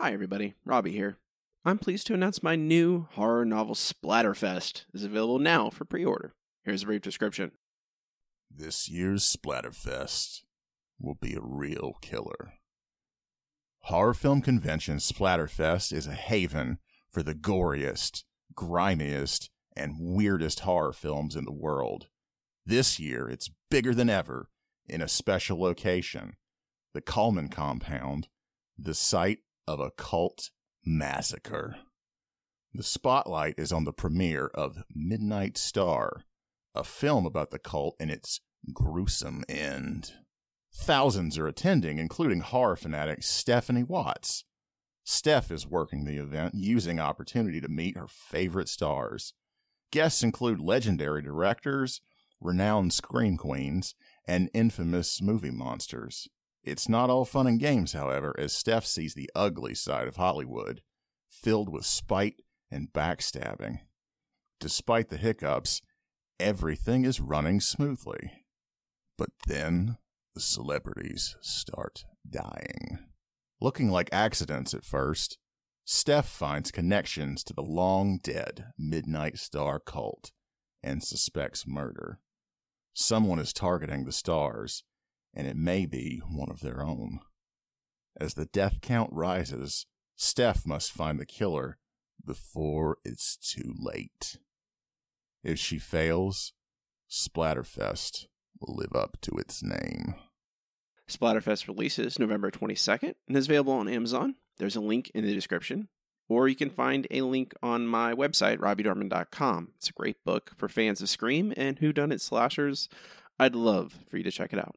Hi, everybody. Robbie here. I'm pleased to announce my new horror novel Splatterfest is available now for pre order. Here's a brief description. This year's Splatterfest will be a real killer. Horror Film Convention Splatterfest is a haven for the goriest, grimiest, and weirdest horror films in the world. This year, it's bigger than ever in a special location the Coleman Compound, the site of a cult massacre. The spotlight is on the premiere of Midnight Star, a film about the cult and its gruesome end. Thousands are attending, including horror fanatic Stephanie Watts. Steph is working the event, using opportunity to meet her favorite stars. Guests include legendary directors, renowned scream queens, and infamous movie monsters. It's not all fun and games, however, as Steph sees the ugly side of Hollywood, filled with spite and backstabbing. Despite the hiccups, everything is running smoothly. But then the celebrities start dying. Looking like accidents at first, Steph finds connections to the long dead Midnight Star cult and suspects murder. Someone is targeting the stars, and it may be one of their own. As the death count rises, Steph must find the killer before it's too late. If she fails, Splatterfest will live up to its name. Splatterfest releases November 22nd and is available on Amazon. There's a link in the description. Or you can find a link on my website, robbiedorman.com. It's a great book for fans of Scream and whodunit slashers. I'd love for you to check it out.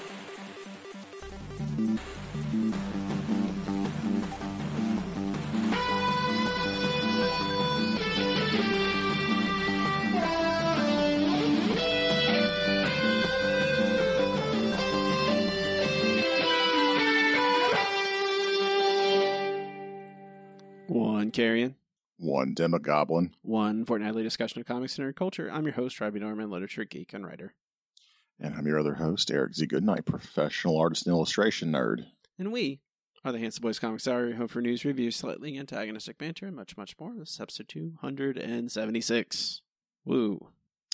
One Carrion, One Demogoblin. one fortnightly discussion of comics and nerd culture. I'm your host, Robbie Dorman, literature geek and writer. And I'm your other host, Eric Z. Goodnight, professional artist and illustration nerd. And we are the Handsome Boys Comics Hour, your home for news, reviews, slightly antagonistic banter, and much, much more. This is episode 276. Woo.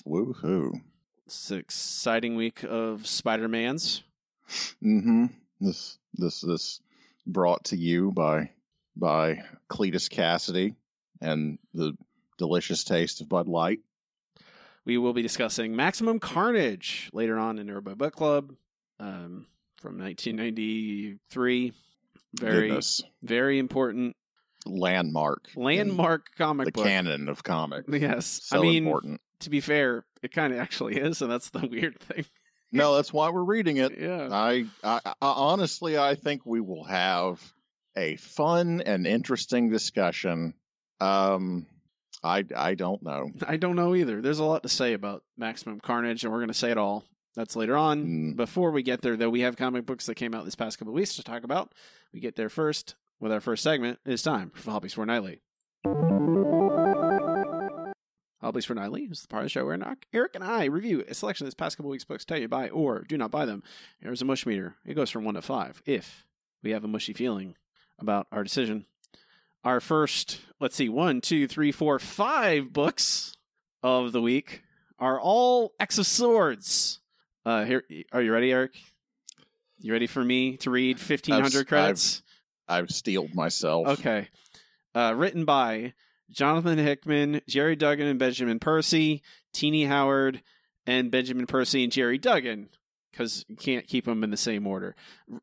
Woohoo. It's an exciting week of Spider-Mans. Mm-hmm. This this this brought to you by by Cletus Cassidy and the delicious taste of Bud Light. We will be discussing Maximum Carnage later on in Nerdbug Book Club um, from 1993. Very, Goodness. very important Landmark. landmark comic The book. canon of comics. Yes, So I mean, important. to be fair, it kind of actually is, and that's the weird thing. No, that's why we're reading it. Yeah, I, I, I honestly, I think we will have a fun and interesting discussion. Um, I, I don't know. I don't know either. There's a lot to say about Maximum Carnage, and we're going to say it all. That's later on. Mm. Before we get there, though, we have comic books that came out this past couple of weeks to talk about. We get there first with our first segment. It's time for Hobbies for Nightly. Hobbies for Nightly is the part of the show where Eric and I review a selection of this past couple of weeks' books, tell you buy or do not buy them. Here's a mush meter. It goes from one to five if we have a mushy feeling about our decision. Our first, let's see, one, two, three, four, five books of the week are all X of Swords. Uh, here, are you ready, Eric? You ready for me to read fifteen I've- credits? I've steeled myself. Okay. Uh, written by Jonathan Hickman, Gerry Duggan, and Benjamin Percy, Tini Howard, and Benjamin Percy and Gerry Duggan, because you can't keep them in the same order.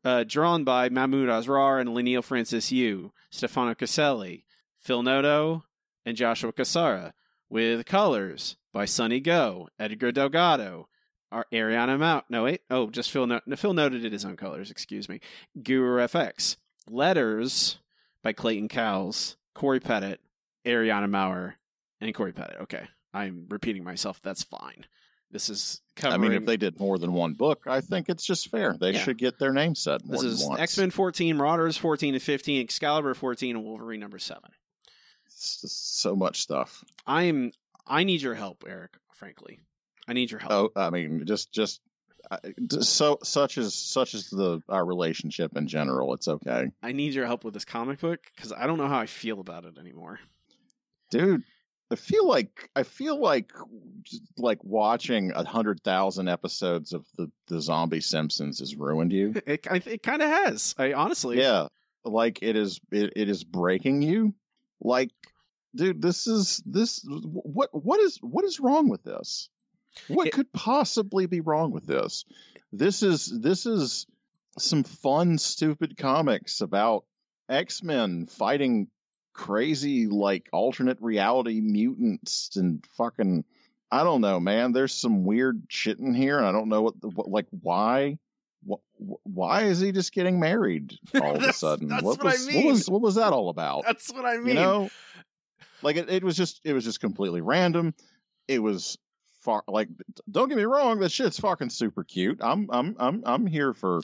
Uh, drawn by Mahmoud Asrar and Leinil Francis Yu, Stefano Caselli, Phil Noto, and Joshua Cassara, with colors by Sunny Gho, Edgar Delgado, Ar- Ariana Mount. No, wait. Oh, just Phil. No- Phil noted it his own colors. Excuse me. Guru FX. Letters by Clayton Cowles, Cory Petit, Ariana Maher, and Cory Petit. Okay, I'm repeating myself. That's fine. This is I mean, if they did more than one book, I think it's just fair. They Yeah. should get their name said more this is. X Men 14, Marauders 14 to 15, Excalibur 14, and Wolverine number seven. It's just so much stuff. I'm I need your help, Eric. Frankly, I need your help. Oh, I mean, just just uh, just so such as such as the our relationship in general. It's okay, I need your help with this comic book because I don't know how I feel about it anymore. dude. I feel like I feel like like watching a hundred thousand episodes of the the Zombie Simpsons has ruined you. It I, it kind of has. I honestly, yeah, like it is it, it is breaking you. Like, dude, this is this what what is what is wrong with this? What It- could possibly be wrong with this? This is this is some fun, stupid comics about X Men fighting crazy like alternate reality mutants and fucking. I don't know, man. There's some weird shit in here, and I don't know what, the, what like why. Wh- wh- Why is he just getting married all of a sudden? that's what, what I was, mean. What was, what was that all about? that's what I mean. you know like it, it was just it was just completely random it was far like don't get me wrong that shit's fucking super cute i'm i'm i'm i'm here for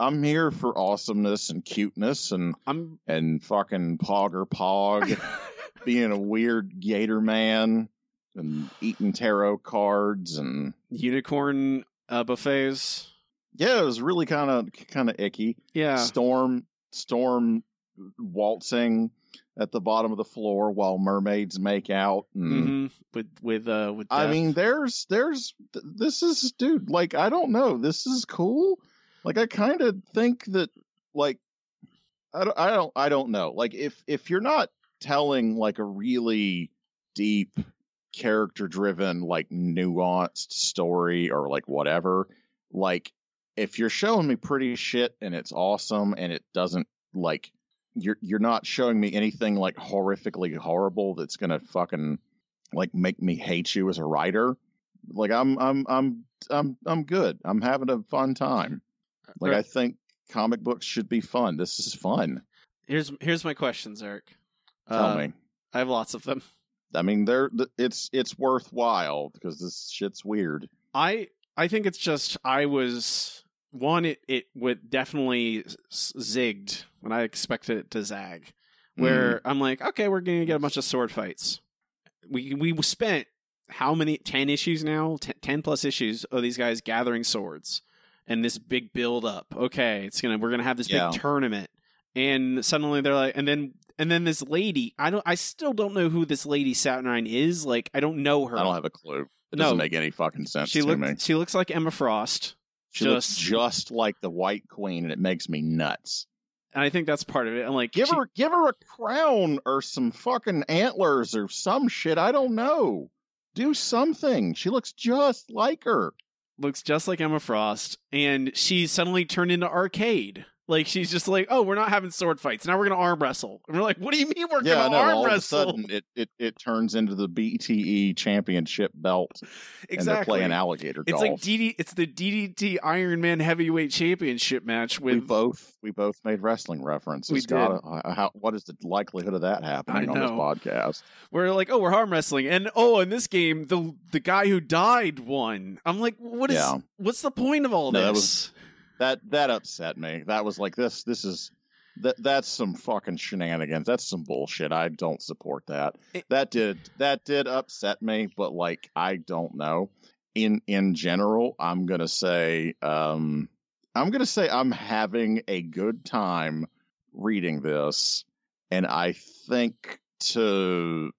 i'm here for awesomeness and cuteness and I'm and fucking pogger pog being a weird gator man and eating tarot cards and unicorn uh, buffets. yeah it was really kind of kind of icky Yeah, storm storm waltzing at the bottom of the floor while mermaids make out and hmm with with uh with. I mean, there's, there's, th- this is, dude, like, I don't know. This is cool. Like, I kind of think that, like, I don't, I don't, I don't know. Like, if, if you're not telling, like, a really deep, character driven, like, nuanced story or, like, whatever, like, if you're showing me pretty shit and it's awesome and it doesn't, like, you're, you're not showing me anything, like, horrifically horrible that's gonna fucking, like make me hate you as a writer like i'm i'm i'm i'm i'm good i'm having a fun time like Right. i think comic books should be fun this is fun here's here's my questions, Eric. tell Uh, me I have lots of them. i mean they're it's it's worthwhile because this shit's weird I I think it's just I was one. It it would definitely zigged when I expected it to zag. Where Mm-hmm. I'm like, okay, we're gonna get a bunch of sword fights. We we spent how many ten issues now? Ten, 10 plus issues of these guys gathering swords and this big build up. Okay, it's gonna we're gonna have this Yeah. big tournament, and suddenly they're like, and then and then this lady. I don't. I still don't know who this lady Saturnyne is. Like, I don't know her. i don't have a clue it No. doesn't make any fucking sense she to looks me she looks like Emma Frost. she looks just- just like the white queen and it makes me nuts And I think that's part of it. I'm like give she- her give her a crown or some fucking antlers or some shit i don't know do something she looks just like her looks just like Emma Frost, and she's suddenly turned into arcade. Like she's just like, oh, we're not having sword fights now. We're gonna arm wrestle. And we're like, what do you mean we're yeah, gonna know. arm All wrestle? of a sudden, it, it it turns into the BTE championship belt, and they're exactly. playing alligator it's golf. like DD. It's the DDT Iron Man Heavyweight Championship match we with. both we both made wrestling references. We did. Uh, how, what is the likelihood of that happening on this podcast? We're like, oh, we're arm wrestling, and oh, in this game, the the guy who died won. I'm like, what is? Yeah. What's the point of all No, this? That That upset me. That was like this. This is that that's some fucking shenanigans. That's some bullshit. I don't support that. It- that did that did upset me, but like I don't know. In in general, I'm gonna say um I'm gonna say I'm having a good time reading this, and I think to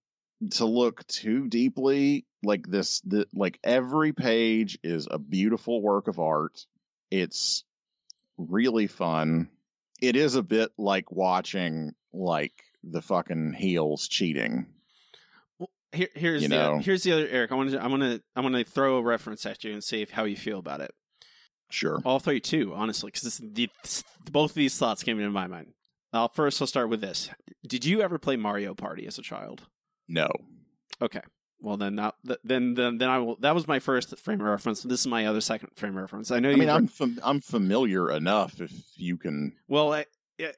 to look too deeply like this the, like every page is a beautiful work of art it's really fun it is a bit like watching like the fucking heels cheating Here, here's You the know. here's the other Eric. I want to I want to I want to throw a reference at you and see if, how you feel about it. sure I'll throw you two, honestly, because the, both of these thoughts came into my mind. Uh, first, I'll start with this. Did you ever play Mario Party as a child? no Okay. Well, then, that, then, then, then I will. That was my first frame of reference. This is my other second frame of reference. I know i mean i'm fam- i'm familiar enough if you can well, I,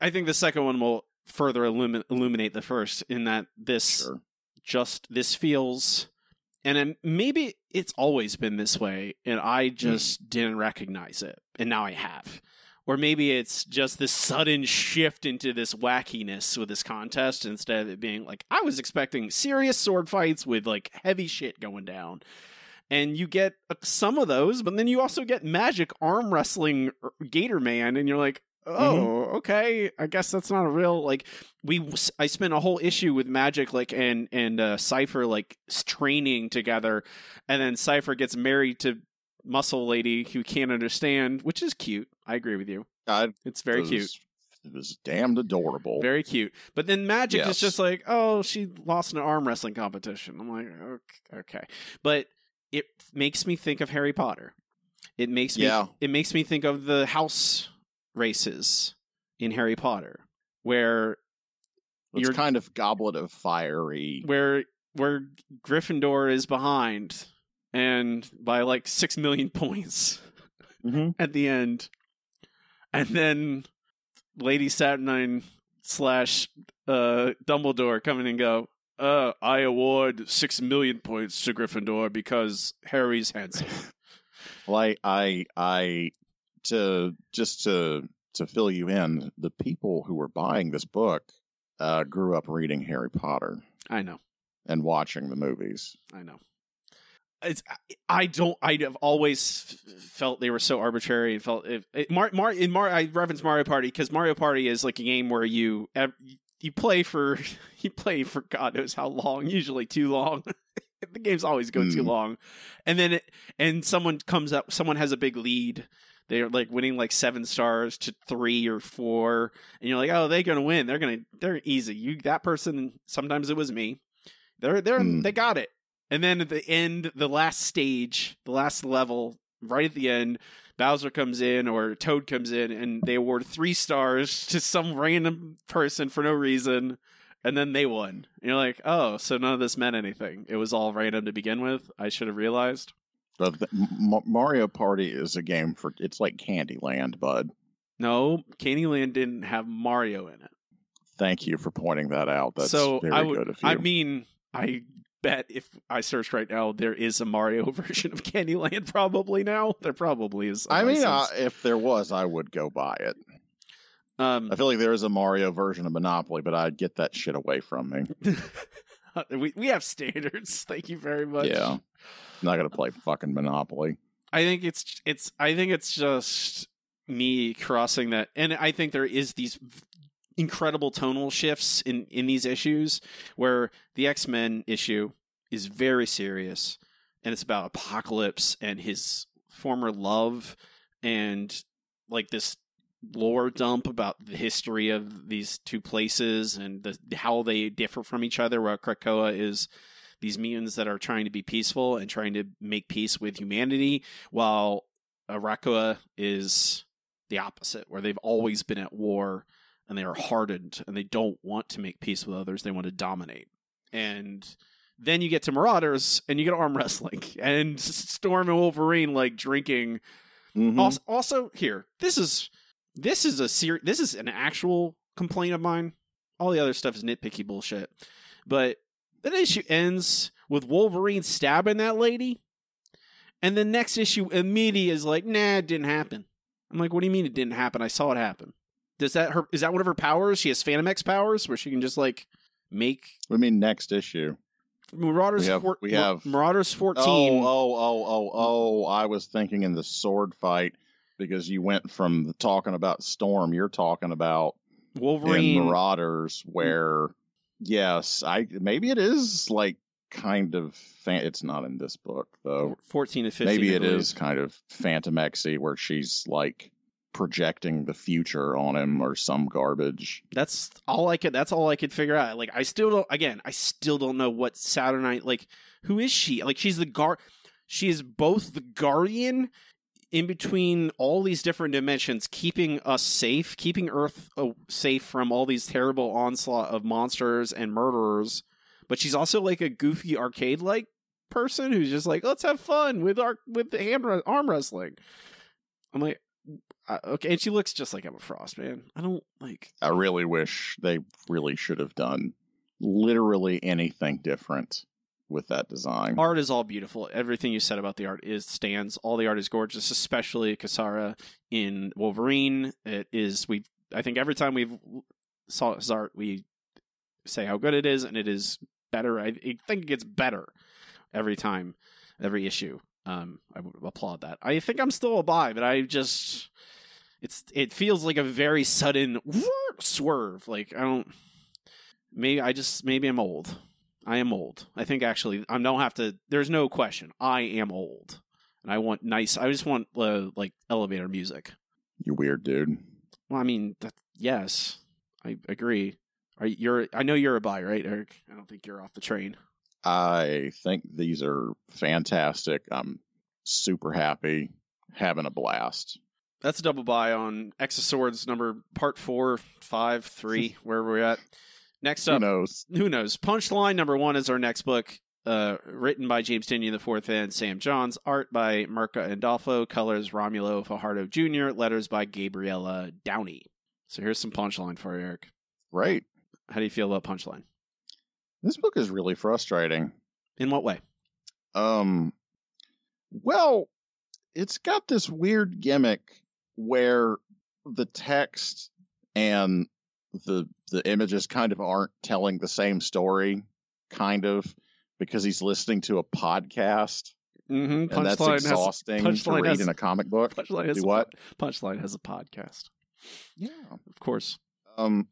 I think the second one will further illumi- illuminate the first in that this sure just this feels and maybe it's always been this way and i hmm. just didn't recognize it and now i have or maybe it's just this sudden shift into this wackiness with this contest instead of it being like I was expecting serious sword fights with like heavy shit going down. And you get uh, some of those, but then you also get magic arm wrestling er, Gator Man, and you're like, oh, okay. I guess that's not a real like. We I spent a whole issue with Magik like and and uh, Cipher like training together, and then Cipher gets married to Muscle Lady who can't understand, which is cute. I agree with you. I, It's very cute. It was damned adorable. Very cute. But then Magik is just like, oh, she lost an arm wrestling competition. I'm like, okay. okay. But it makes me think of Harry Potter. It makes me Yeah. it makes me think of the house races in Harry Potter where it's you're- kind of goblet of fiery. where where Gryffindor is behind and by like 6 million points Mhm. at the end. And then Lady Saturnyne slash uh, Dumbledore come in and go, uh, I award six million points to Gryffindor because Harry's handsome. Like I, I, to just to to fill you in, the people who were buying this book uh, grew up reading Harry Potter I know, and watching the movies. I know. It's I don't I've always felt they were so arbitrary. And felt it, Mar, Mar, in Mar I reference Mario Party because Mario Party is like a game where you you play for you play for God knows how long usually too long. The games always go too Hmm. long. And then it, and someone comes up someone has a big lead. They're like winning like seven stars to three or four. And you're like oh they're gonna win. They're gonna they're easy. You that person sometimes it was me. They're they're Hmm. they got it and then at the end the last stage the last level right at the end Bowser comes in or Toad comes in and they award three stars to some random person for no reason and then they won. And you're like, oh, so none of this meant anything. It was all random to begin with. I should have realized. But the, M- Mario Party is a game for it's like Candyland, bud. No, Candyland didn't have Mario in it. Thank you for pointing that out. That's so very I would, good of you. I mean, I bet if I search right now, there is a Mario version of Candyland. Probably now, there probably is. I mean, uh, if there was, I would go buy it. um, I feel like there is a Mario version of Monopoly, but I'd get that shit away from me. we we have standards. Thank you very much. Yeah. I'm not gonna play fucking Monopoly. I think it's it's I think it's just me crossing that and I think there is these incredible tonal shifts in in these issues where the X-Men issue is very serious and it's about apocalypse and his former love and like this lore dump about the history of these two places and the how they differ from each other where Krakoa is these mutants that are trying to be peaceful and trying to make peace with humanity, while Arakko is the opposite, where they've always been at war and they are hardened and they don't want to make peace with others; they want to dominate. And then you get to Marauders and you get arm wrestling and Storm and Wolverine like drinking. Mhm. Also, also here, this is this is a ser- this is an actual complaint of mine. All the other stuff is nitpicky bullshit, but that issue ends with Wolverine stabbing that lady, and the next issue immediately is like, nah, it didn't happen. I'm like, what do you mean it didn't happen? I saw it happen. Does that her? Is that one of her powers? She has Phantom X powers, where she can just like make We mean, next issue. Marauders. We have- four- we have- Marauders 14. Oh, oh, oh, oh, oh! I was thinking in the sword fight because you went from the talking about Storm. You're talking about Wolverine. in Marauders, where yes, I maybe it is like kind of. Fan, it's not in this book though. 14 to 15. maybe it is kind of Phantom Xy where she's like projecting the future on him or some garbage. That's all I could. That's all I could figure out. Like, I still don't. Again, I still don't know what Saturnite. Like, who is she? Like, she's the guard. She is both the guardian in between all these different dimensions, keeping us safe, keeping Earth uh, safe from all these terrible onslaught of monsters and murderers. But she's also like a goofy arcade-like person who's just like, let's have fun with our with the hand arm wrestling. I'm like, okay, and she looks just like Emma Frost, man. I don't like. I really wish they really should have done literally anything different with that design. art is all beautiful. Everything you said about the art is stands. All the art is gorgeous, especially Cassara in Wolverine. It is we. I think every time we've saw his art, we say how good it is, and it is better. I, I think it gets better every time, every issue. Um, I would applaud that. I think I'm still a buy, but I just it's it feels like a very sudden swerve. Like I don't. Maybe I just maybe I'm old. I am old. I think actually I don't have to. There's no question. I am old, and I want nice. I just want uh, like elevator music. You're weird dude. Well, I mean, that, yes, I agree. Are you're? I know you're a buy, right, Eric? I don't think you're off the train. I think these are fantastic. I'm super happy, having a blast. That's a double buy on X of Swords number part four, five, three, where we're at. Next up, Who knows? who knows? Punchline number one is our next book, uh, written by James Tynion the fourth and Sam Johns, art by Mirka Andolfo, colors Romulo Fajardo Jr., letters by Gabriella Downey. So here's some punchline for you, Eric. Right. How do you feel about punchline? This book is really frustrating. In what way? Um, well, it's got this weird gimmick where the text and the the images kind of aren't telling the same story, kind of, because he's listening to a podcast, Mm-hmm. and that's has exhausting Punchline to read has- in a comic book. punchline has Do what? punchline has a podcast. Yeah. Of course. Um,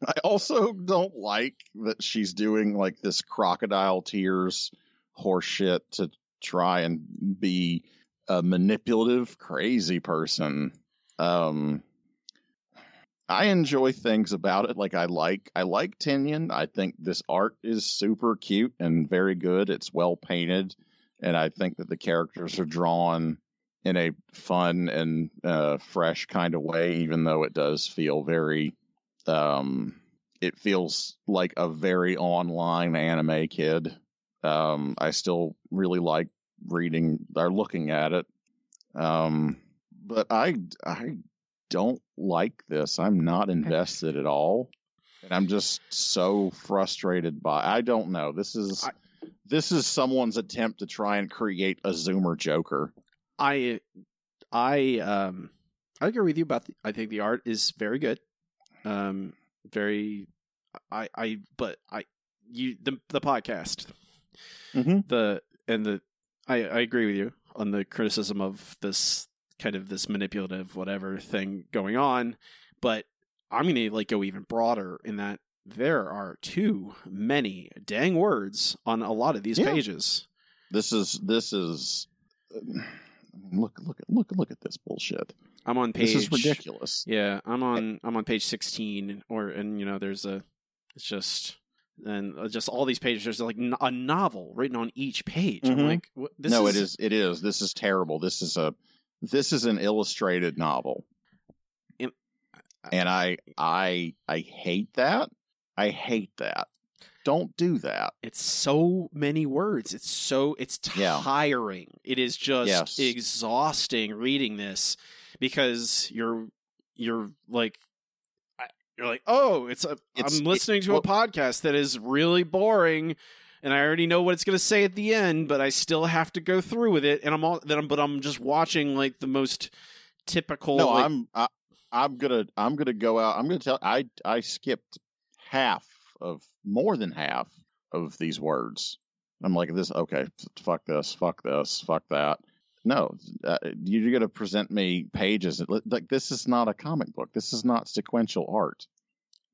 I also don't like that she's doing like this crocodile tears horseshit to try and be a manipulative, crazy person. Um, I enjoy things about it. Like I like, I like Tynion. I think this art is super cute and very good. It's well painted, and I think that the characters are drawn in a fun and uh, fresh kind of way, even though it does feel very um it feels like a very online anime kid. Um i still really like reading or looking at it. Um but i i don't like this. I'm not invested at all. And i'm just so frustrated by i don't know. This is I- this is someone's attempt to try and create a zoomer joker. I I um I agree with you about the, I think the art is very good. Um very I I but I you the the podcast Mhm. the and the I I agree with you on the criticism of this kind of this manipulative whatever thing going on, but I'm going to like go even broader in that there are too many dang words on a lot of these Yeah. pages. this is this is look look at look look at this bullshit I'm on page This is ridiculous. Yeah, I'm on I'm on page 16 or and you know there's a it's just and uh, just all these pages there's like a novel written on each page. I'm Mhm. like what, this no, is, it is it is. This is terrible. This is a this is an illustrated novel. Im- And I I I hate that. I hate that. Don't do that. It's so many words. It's so it's Yeah. tiring. It is just Yes. exhausting reading this because you're you're like you're like, "Oh, it's a It's- I'm it- listening to well- a podcast that is really boring and I already know what it's going to say at the end, but I still have to go through with it and I'm all then I'm but I'm just watching like the most typical No, like, I'm I, I'm gonna I'm gonna go out. I'm gonna tell. I I skipped half of more than half of these words. I'm like this. Okay, fuck this. Fuck this. Fuck that. No, uh, you're gonna present me pages like this is not a comic book. This is not sequential art.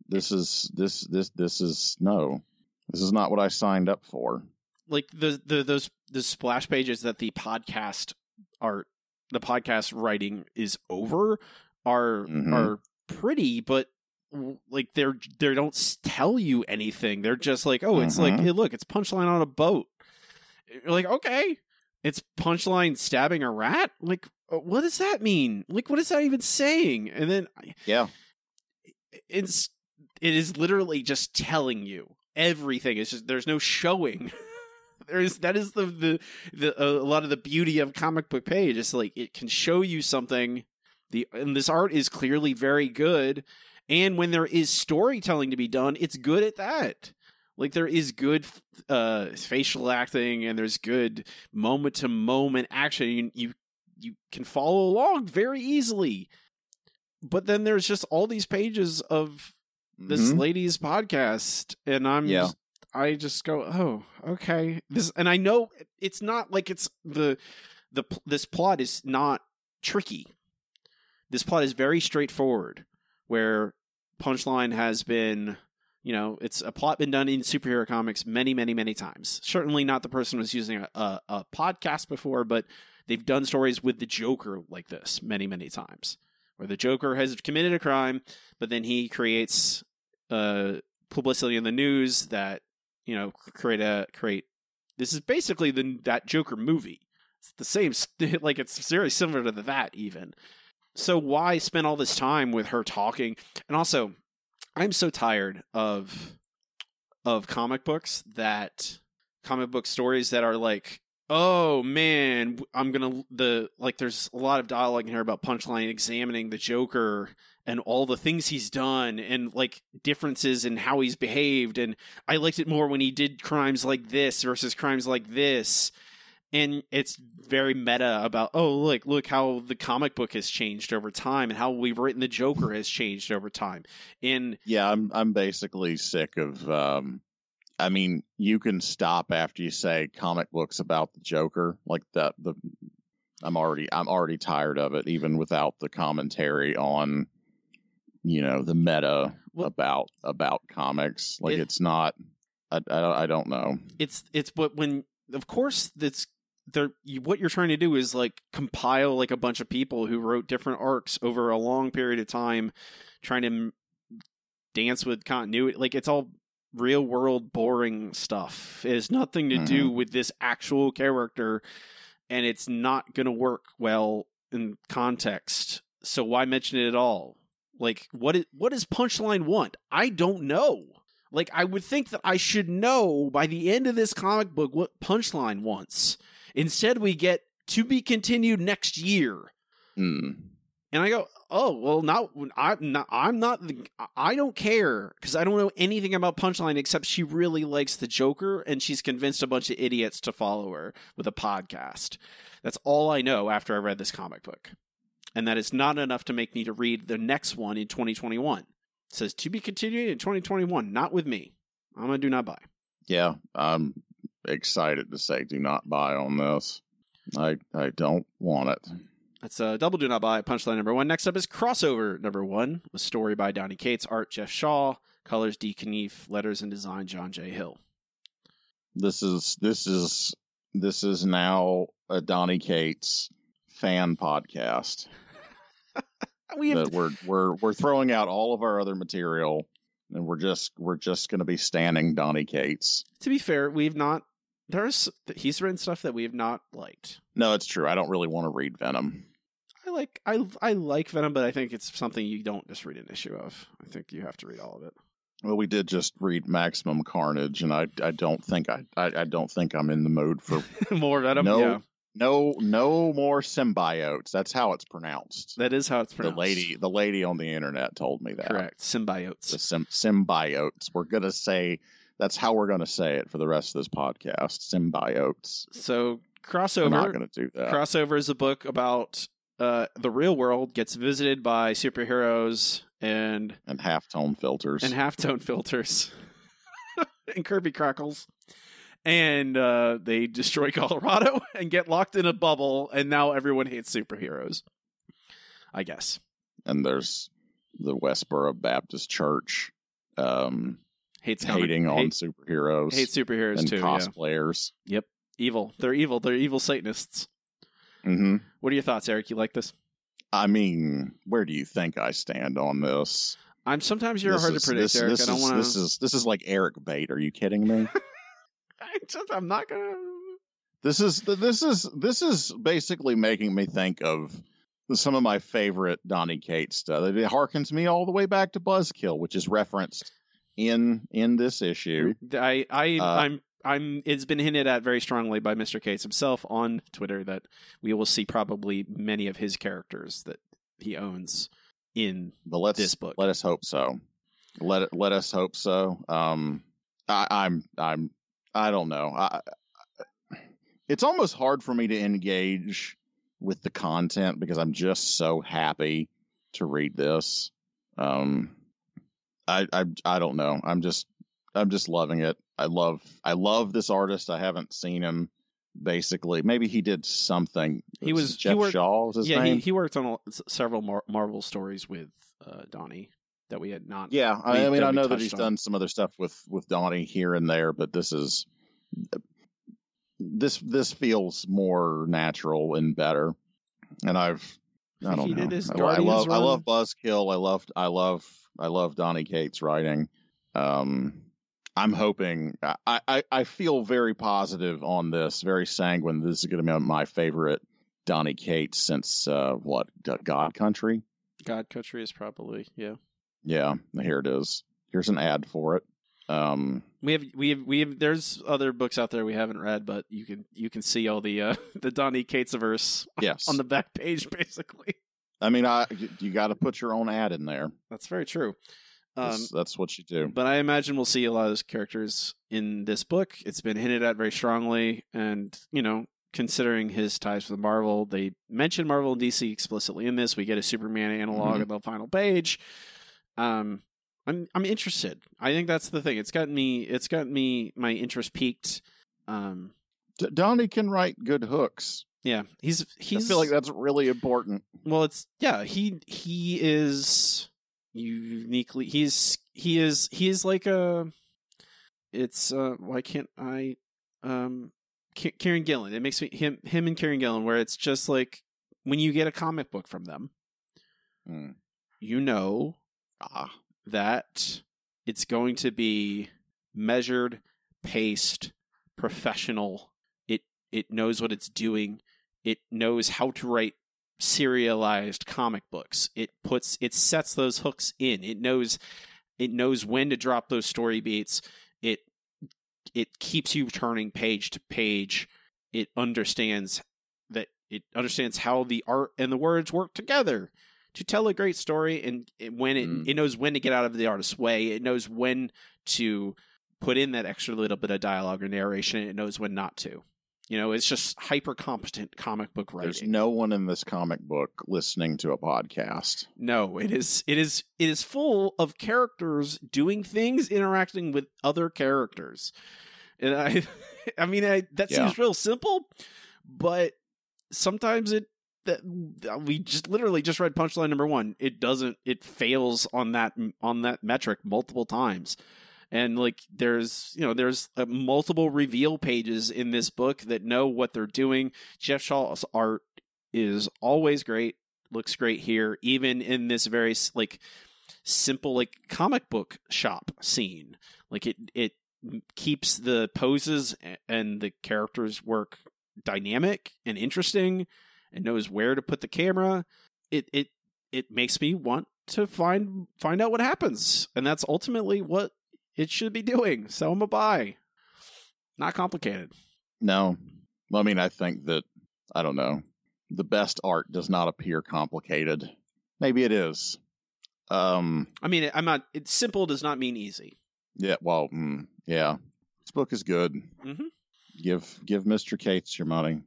This is this this this is no. This is not what I signed up for. like the the those the splash pages that the podcast art the podcast writing is over are Mhm. are pretty but like they're they don't tell you anything they're just like oh it's like Mhm. hey look it's punchline on a boat you're like okay it's punchline stabbing a rat? Like uh, what does that mean? Like what is that even saying? And then Yeah. it's it is literally just telling you everything. It's just there's no showing. There's that is the the, the a lot of the beauty of comic book page. It's like it can show you something. The and this art is clearly very good. And when there is storytelling to be done it's good at that Like there is good uh, facial acting and there's good moment to moment action. You, you you can follow along very easily. But then there's just all these pages of this Mhm. lady's podcast and I'm Yeah. just- I just go, "Oh, okay." This and I know it's not like it's the the this plot is not tricky. This plot is very straightforward where Punchline has been you know, it's a plot been done in superhero comics many, many, many times. Certainly not the person was using a, a, a podcast before, but they've done stories with the Joker like this many, many times, where the Joker has committed a crime, but then he creates uh, publicity in the news that you know create a create. This is basically the that Joker movie. It's the same, like it's very similar to that even. So why spend all this time with her talking? And also, I'm so tired of of comic books that comic book stories that are like, oh man, I'm gonna the like. There's a lot of dialogue in here about Punchline examining the Joker and all the things he's done and like differences in how he's behaved. And I liked it more when he did crimes like this versus crimes like this. And it's very meta about oh look look how the comic book has changed over time and how we've written the Joker has changed over time. And Yeah, I'm I'm basically sick of um I mean, you can stop after you say comic books about the Joker. Like that the I'm already I'm already tired of it even without the commentary on you know, the meta Well- about about comics. Like It- it's not I, I I don't know. it's it's but when of course that's there you, what you're trying to do is like compile like a bunch of people who wrote different arcs over a long period of time trying to m- dance with continuity like it's all real world boring stuff. It has nothing to do mm-hmm. with this actual character and it's not going to work well in context. So why mention it at all? Like what is, what does punchline want? I don't know. Like I would think that I should know by the end of this comic book what Punchline wants. Instead, we get to be continued next year, Hmm. and I go, "Oh well, not I'm not I'm not the, I don't care because I don't know anything about Punchline except she really likes the Joker and she's convinced a bunch of idiots to follow her with a podcast. That's all I know after I read this comic book, and that is not enough to make me to read the next one in 2021." It says to be continued in 2021, not with me. I'm gonna do not buy. Yeah, I'm excited to say do not buy on this. I I don't want it. That's a double do not buy. Punchline number one. Next up is crossover number one, a story by Donny Cates, art Geoff Shaw, colors Dee Cunniffe, letters and design John J. Hill. This is this is this is now a Donny Cates fan podcast. We have that we're we're we're throwing out all of our other material and we're just we're just going to be standing Donny Cates. to be fair, we've not. There's he's written stuff that we have not liked. No, it's true. I don't really want to read Venom. I like I I like Venom, but I think it's something you don't just read an issue of. I think you have to read all of it. Well, we did just read Maximum Carnage, and I I don't think I I, I don't think I'm in the mood for More Venom. no Yeah, no no more symbiotes. That's how it's pronounced. that is how it's pronounced. The lady the lady on the internet told me that. correct. Symbiotes. The sim- symbiotes. We're gonna say that's how we're gonna say it for the rest of this podcast. Symbiotes. So We're crossover. not gonna do that. Crossover is a book about uh, the real world gets visited by superheroes and and halftone filters. and halftone filters and Kirby crackles. And uh, they destroy Colorado and get locked in a bubble, and now everyone hates superheroes. I guess and there's the Westboro Baptist Church um, hates comic- hating on hate, superheroes hate superheroes and too. Yeah. cosplayers. Yep. Evil. They're evil. They're evil Satanists. hmm What are your thoughts, Eric? You like this? I mean, where do you think I stand on this? I'm sometimes you're This hard is- to predict, this, Eric. This I don't is, want This is this is like Eric bait. Are you kidding me? I'm not gonna. this is this is this is basically making me think of some of my favorite Donny Cates stuff. It harkens me all the way back to Buzzkill, which is referenced in in this issue. I I Uh, I'm I'm it's been hinted at very strongly by Mr. Cates himself on Twitter that we will see probably many of his characters that he owns in But let's this book. let us hope so. Let let us hope so. Um, I, I'm I'm I don't know. I, it's almost hard for me to engage with the content because I'm just so happy to read this. Um, I I I don't know. I'm just I'm just loving it. I love I love this artist. I haven't seen him basically. Maybe he did something. He was- he Geoff worked- Shaw. Yeah, name? he, he worked on a- several Mar- Marvel stories with uh, Donny that we had not. Yeah, we- I, I mean, I know that he's on. done some other stuff with with Donny here and there, but this is this this feels more natural and better. And I've I don't He know. I, I love I run. love Buzzkill. I love I love I love Donny Cates writing. Um, I'm hoping I, I I feel very positive on this, very sanguine. This is going to be my favorite Donny Cates since uh, what God Country. God Country is probably yeah. Yeah, here it is. Here's an ad for it. Um, We have we have we have there's other books out there we haven't read, but you can you can see all the uh the Donny Catesaverse yes. on the back page basically. I mean, I you got to put your own ad in there. That's very true. Um, That's, that's what you do. but I imagine we'll see a lot of those characters in this book. It's been hinted at very strongly, and you know, considering his ties with Marvel, they mention Marvel and DC explicitly in this. We get a Superman analog Mhm. on the final page. Um, I'm I'm interested. I think that's the thing. It's gotten me. It's gotten me my interest peaked. Um, D- Donny can write good hooks. Yeah, he's he's. I feel like that's really important. Well, it's yeah. He he is uniquely. He's he is he is like a. It's uh. Why can't I? Um, K- Kieron Gillen. It makes me him him and Kieron Gillen, where it's just like when you get a comic book from them, Hmm. you know Ah, that it's going to be measured, paced, professional. It it knows what it's doing. It knows how to write serialized comic books. It puts it sets those hooks in. It knows it knows when to drop those story beats. It it keeps you turning page to page. It understands that it understands how the art and the words work together to tell a great story and it- when it Mm. it knows when to get out of the artist's way it knows when to put in that extra little bit of dialogue or narration it knows when not to you know it's just hyper competent comic book writing there's no one in this comic book listening to a podcast. no it is it is it is full of characters doing things interacting with other characters and i i mean I, that Yeah. seems real simple but sometimes it that we just literally just read punchline number one it doesn't it fails on that on that metric multiple times and like there's you know there's uh, multiple reveal pages in this book that know what they're doing. Geoff shaw's art is always great looks great here even in this very like simple like comic book shop scene. Like it it keeps the poses and the characters work dynamic and interesting and knows where to put the camera. It it it makes me want to find find out what happens. And that's ultimately what it should be doing Sell i'm a buy not complicated No, I mean, I think that I don't know. The best art does not appear complicated. Maybe it is. Um. i mean i'm not it's simple does not mean easy Yeah. Well. Mm, yeah. This book is good. Mhm. Give Give Mister Cates your money.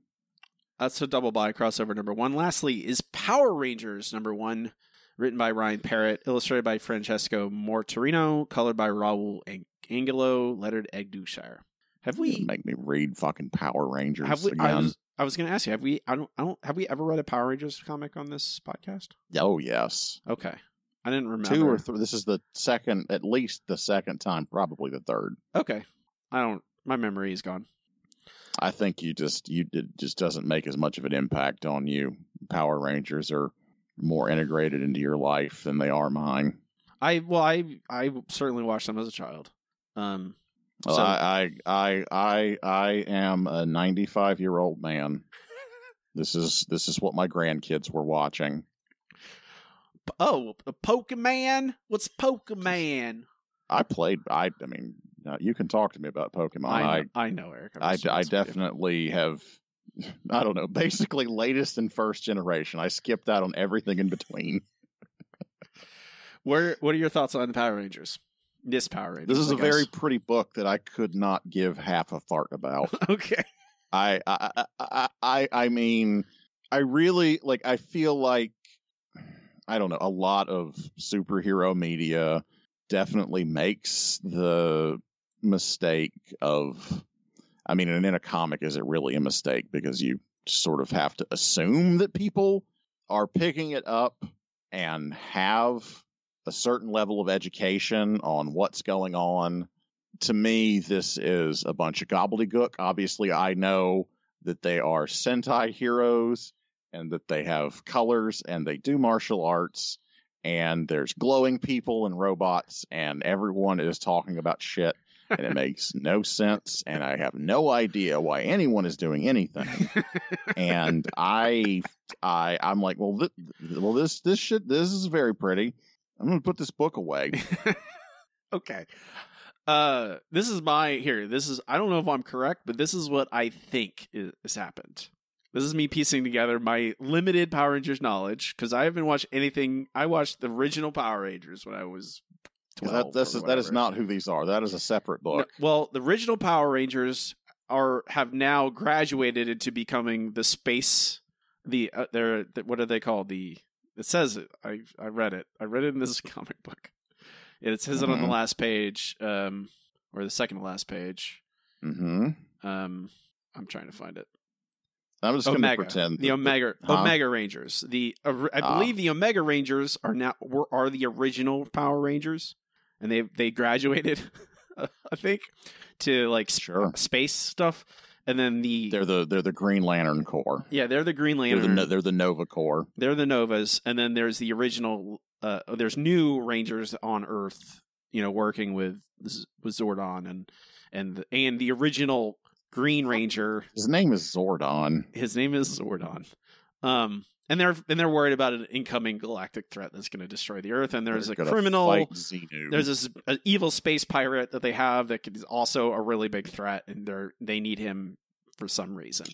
That's a double buy crossover number one. Lastly, is Power Rangers number one, written by Ryan Parrott, illustrated by Francesco Mortarino, colored by Raul Ang- Angulo, lettered Ed Dukeshire. Have we? make me read fucking Power Rangers Have we? again? I was, I was going to ask you. Have we? I don't. I don't. Have we ever read a Power Rangers comic on this podcast? Oh yes. Okay, I didn't remember. Two or three. This is the second, at least the second time, probably the third. Okay, I don't. My memory is gone. I think you just you it just doesn't make as much of an impact on you. Power Rangers are more integrated into your life than they are mine. I well, I I certainly watched them as a child. Um, Well, So- I, I I I I am a 95 year old man. This is this is what my grandkids were watching. oh, a Pokemon. What's Pokemon? I played. I I mean, uh, you can talk to me about Pokemon. I I know, I know Eric. I'm I, I you. definitely have. I don't know. Basically, latest and first generation. I skipped out on everything in between. Where what are your thoughts on the Power Rangers? This Power Rangers. This is I a very pretty book that I could not give half a fart about. okay. I, I, I, I, I- I mean, I really like. I feel like I don't know. A lot of superhero media definitely makes the mistake of. I mean, and in a comic, is it really a mistake because you sort of have to assume that people are picking it up and have a certain level of education on what's going on. To me, this is a bunch of gobbledygook. Obviously, I know that they are Sentai heroes and that they have colors and they do martial arts and there's glowing people and robots and everyone is talking about shit and it makes no sense and I have no idea why anyone is doing anything and I I I'm like well th- well this this shit this is very pretty I'm going to put this book away okay. Uh, this is my here. This is I don't know if I'm correct, but this is what I think is, has happened. This is me piecing together my limited Power Rangers knowledge because I haven't watched anything. I watched the original Power Rangers when I was that is that is not who these are that is a separate No, book well, the original Power Rangers are have now graduated into becoming the space. The uh, they're the, what are they called? The it says it. I I read it. I read it in this comic book. It says it on the Mhm. last page, um, or the second to last page. mhm Um, I'm trying to find it. I'm just going to pretend the Omega Huh? Omega Rangers. The I Ah. believe the Omega Rangers are now were are the original Power Rangers, and they they graduated, I think, to like sp- space stuff, and then the They're the they're the Green Lantern Corps. yeah they're the Green They're Lantern. the, they're the Nova Corps. they're the Novas, and then there's the original. Uh, there's new Rangers on Earth, you know, working with with Zordon and and and the original Green Ranger His name is Zordon. his name is Zordon. Um, and they're and they're worried about an incoming galactic threat that's going to destroy the Earth. And there's They're a criminal. There's this an evil space pirate that they have that is also a really big threat, and they're they need him for some reason.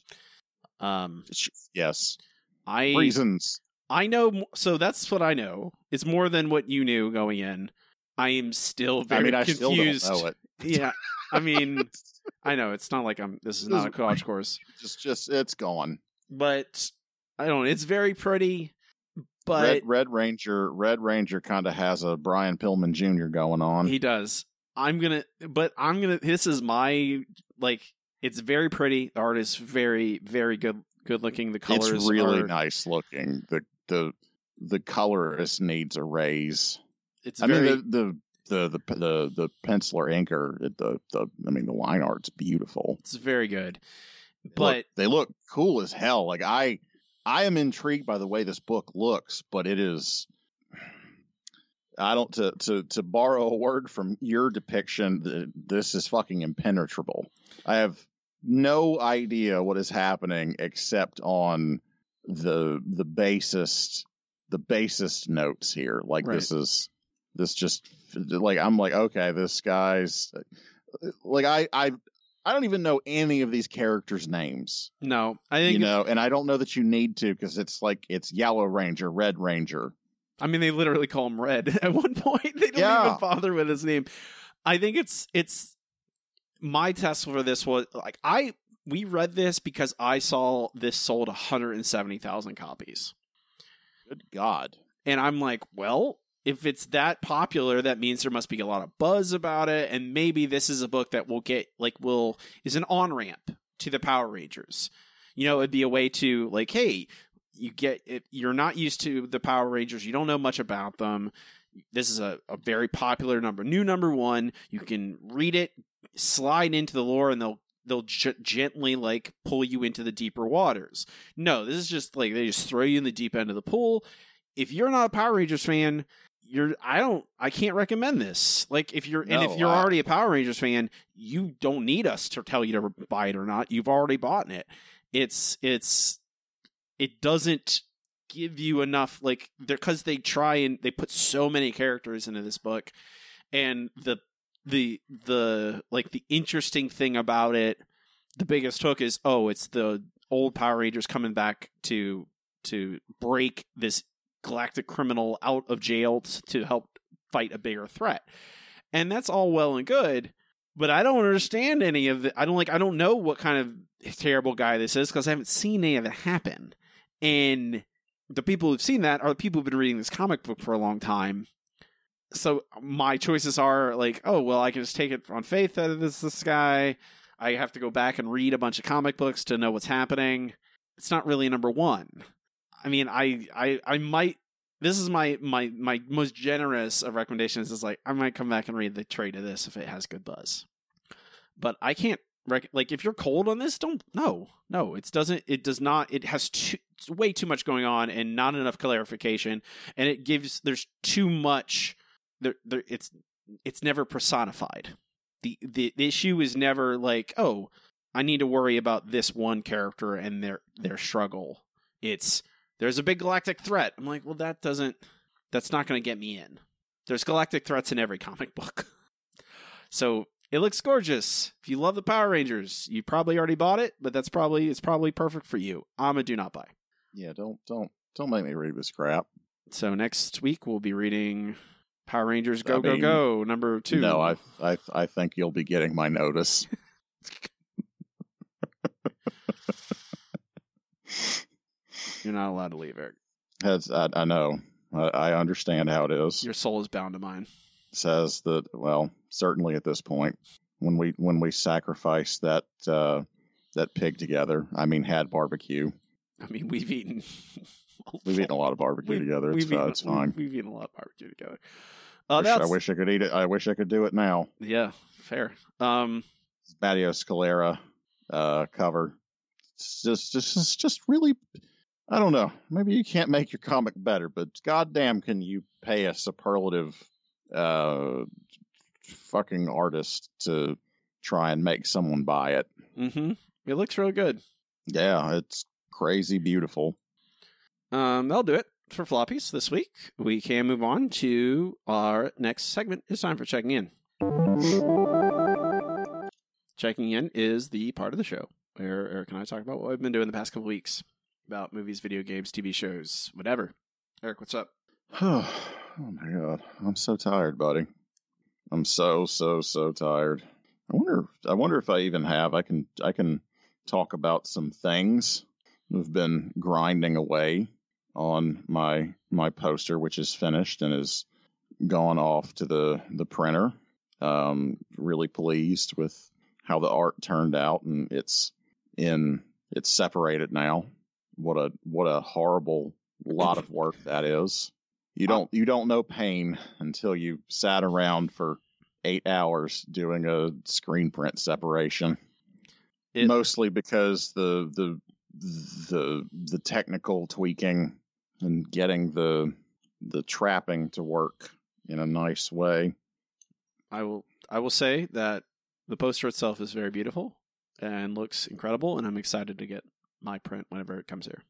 Um, yes I reasons. I know. So that's what I know. It's more than what you knew going in. I am still very I mean, I confused. still don't know it. Yeah, I mean, I know it's not like I'm. This is not a college course. Just just it's gone. but I don't know. It's very pretty, but Red Red Ranger Red Ranger kind of has a Brian Pillman Jr. going on. he does. I'm gonna, but I'm gonna. This is my like. It's very pretty. The art is very, very good. Good looking. The colors it's really are. nice looking. The the the colorist needs a raise. It's I very. mean the the the the the, the penciler inker the the I mean the line art's beautiful. it's very good. Look, But they look cool as hell. Like I I am intrigued by the way this book looks, but it is I don't to to to borrow a word from your depiction, th- this is fucking impenetrable. I have no idea what is happening except on the the basest the basest notes here. Like Right. this is this just like I'm like okay, this guy's like I I I don't even know any of these characters' names, no, I think. you know, and I don't know that you need to because it's like it's Yellow Ranger, Red Ranger. I mean, they literally call him Red at one point. They don't Yeah. even bother with his name. I think it's it's my test for this was like I we read this because I saw this sold 170,000 copies. Good God, And I'm like, well, if it's that popular, that means there must be a lot of buzz about it, and maybe this is a book that will get like will is an on ramp to the Power Rangers. You know, it'd be a way to like, hey, you get if you're not used to the Power Rangers, you don't know much about them. This is a, a very popular number, new number one. You can read it, slide into the lore, and they'll they'll gently like pull you into the deeper waters. No, this is just like they just throw you in the deep end of the pool. If you're not a Power Rangers fan, you're I don't I can't recommend this. Like if you're and if you're I- already a Power Rangers fan, you don't need us to tell you to buy it or not. You've already bought it. It's it's it doesn't give you enough like because they try and they put so many characters into this book and the the the like the interesting thing about it the biggest hook is oh it's the old power rangers coming back to to break this galactic criminal out of jail to help fight a bigger threat And that's all well and good, but I don't understand any of it. I don't like I don't know what kind of terrible guy this is because I haven't seen any of it happen. And the people who've seen that are the people who've been reading this comic book for a long time. So my choices are like, oh well, I can just take it on faith that this this guy. I have to go back and read a bunch of comic books to know what's happening. It's not really number one. I mean, I I I might. This is my my my most generous of recommendations. Is like I might come back and read the trade of this if it has good buzz. But I can't rec- like if you're cold on this, don't no no. It doesn't. It does not. It has too, way too much going on and not enough clarification, and it gives there's too much. There, there it's it's never personified. The, the the issue is never like oh I need to worry about this one character and their their struggle. It's there's a big galactic threat. I'm like, well, that doesn't. That's not going to get me in. There's galactic threats in every comic book. so it looks gorgeous. If you love the Power Rangers, you probably already bought it, but that's probably it's probably perfect for you. I'm a do not buy. Yeah, don't don't don't make me read this crap. So next week we'll be reading Power Rangers Go I Go mean, Go number two. No, I I I think you'll be getting my notice. You're not allowed to leave, Eric. Has I, I know. I, I understand how it is. Your soul is bound to mine. says that well certainly at this point when we when we sacrifice that uh that pig together i mean had barbecue I mean, we've eaten. we've eaten a lot of barbecue We've- together it's, uh, it's fine We've, we've eaten a lot of barbecue together. Uh, wish, i wish i could eat it i wish i could do it now Yeah, fair. Um, Matteo Scalera uh cover it's just just it's just really i don't know maybe you can't make your comic better but goddamn can you pay a superlative uh fucking artist to try and make someone buy it hmm It looks real good. Yeah, it's crazy beautiful. Um, that'll do it for floppies this week. We can move on to our next segment. It's time for checking in. Checking in is the part of the show where Eric and I talk about what we've been doing the past couple weeks about movies, video games, TV shows, whatever. Eric, what's up? oh my god, I'm so tired, buddy. I'm so so so tired. I wonder. I wonder if I even have. I can. I can talk about some things. I've been grinding away on my my poster, which is finished and is gone off to the the printer. Um, really pleased with how the art turned out, and it's in. It's separated now. What a what a horrible lot of work that is. You don't you don't know pain until you sat around for eight hours doing a screen print separation. It- Mostly because the the the the technical tweaking and getting the the trapping to work in a nice way. I will I will say that the poster itself is very beautiful and looks incredible, and I'm excited to get my print whenever it comes here.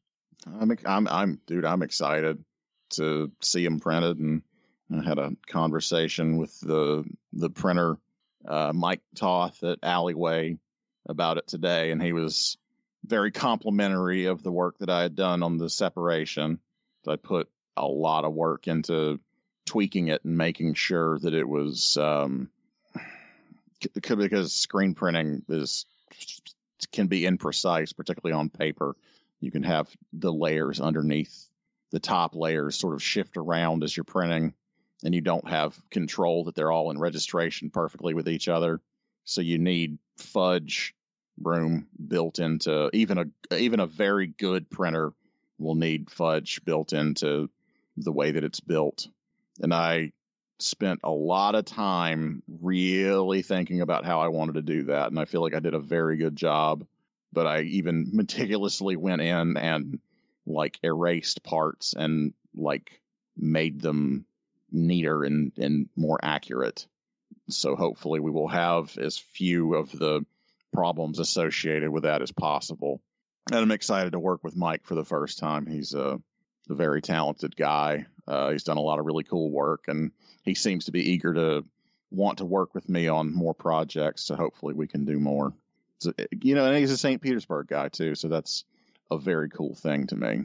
I'm I'm I'm dude, I'm excited to see them printed and I had a conversation with the the printer uh, Mike Toth at Alleyway about it today and he was very complimentary of the work that I had done on the separation. I put a lot of work into tweaking it and making sure that it was um, because screen printing is can be imprecise, particularly on paper. You can have the layers underneath the top layers sort of shift around as you're printing, and you don't have control that they're all in registration perfectly with each other. So you need fudge room built into even a even a very good printer will need fudge built into the way that it's built. And I spent a lot of time really thinking about how I wanted to do that, and I feel like I did a very good job. But I even meticulously went in and like erased parts and like made them neater and, and more accurate. So hopefully we will have as few of the problems associated with that as possible. And I'm excited to work with Mike for the first time. He's a, a very talented guy. Uh, he's done a lot of really cool work and he seems to be eager to want to work with me on more projects. So hopefully we can do more. So, you know, and he's a St. Petersburg guy too. So that's a very cool thing to me.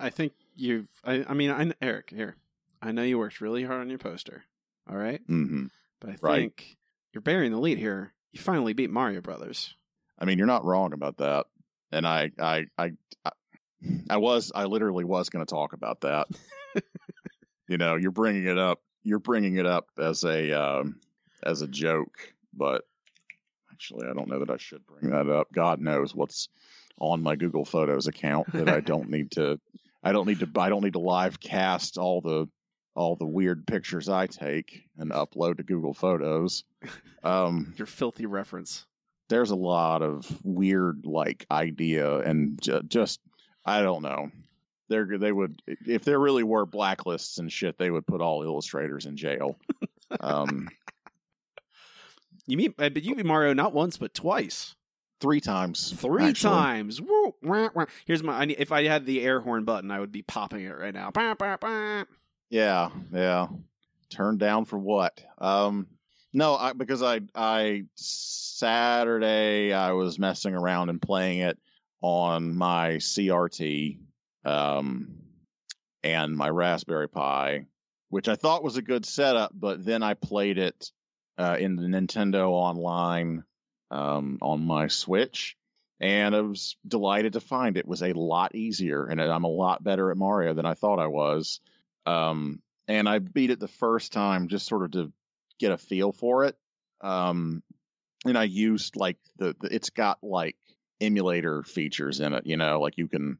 I think you've. I, I mean, I, Eric, here. I know you worked really hard on your poster. All right. hmm But I Right. think you're bearing the lead here. You finally beat Mario Brothers. I mean, you're not wrong about that. And I, I, I, I, I was, I literally was going to talk about that. you know, you're bringing it up. You're bringing it up as a, um, as a joke, but actually, I don't know that I should bring that up. God knows what's on my Google Photos account that I don't need to. I don't need to. I don't need to live cast all the all the weird pictures I take and upload to Google Photos. Um, Your filthy reference. there's a lot of weird like idea and ju- just I don't know. They're they would if there really were blacklists and shit, they would put all illustrators in jail. um, You mean, uh, but you beat Mario not once but twice, three times, three actually. times. Woo, wah, wah. Here's my. I need, if I had the air horn button, I would be popping it right now. Bah, bah, bah. Yeah, yeah. Turned down for what? Um, no, I, because I I Saturday I was messing around and playing it on my CRT, um, and my Raspberry Pi, which I thought was a good setup, but then I played it uh, in the Nintendo Online um, on my Switch, and I was delighted to find it was a lot easier, and I'm a lot better at Mario than I thought I was. Um, and I beat it the first time just sort of to get a feel for it. Um, and I used like the, the it's got like emulator features in it, you know, like you can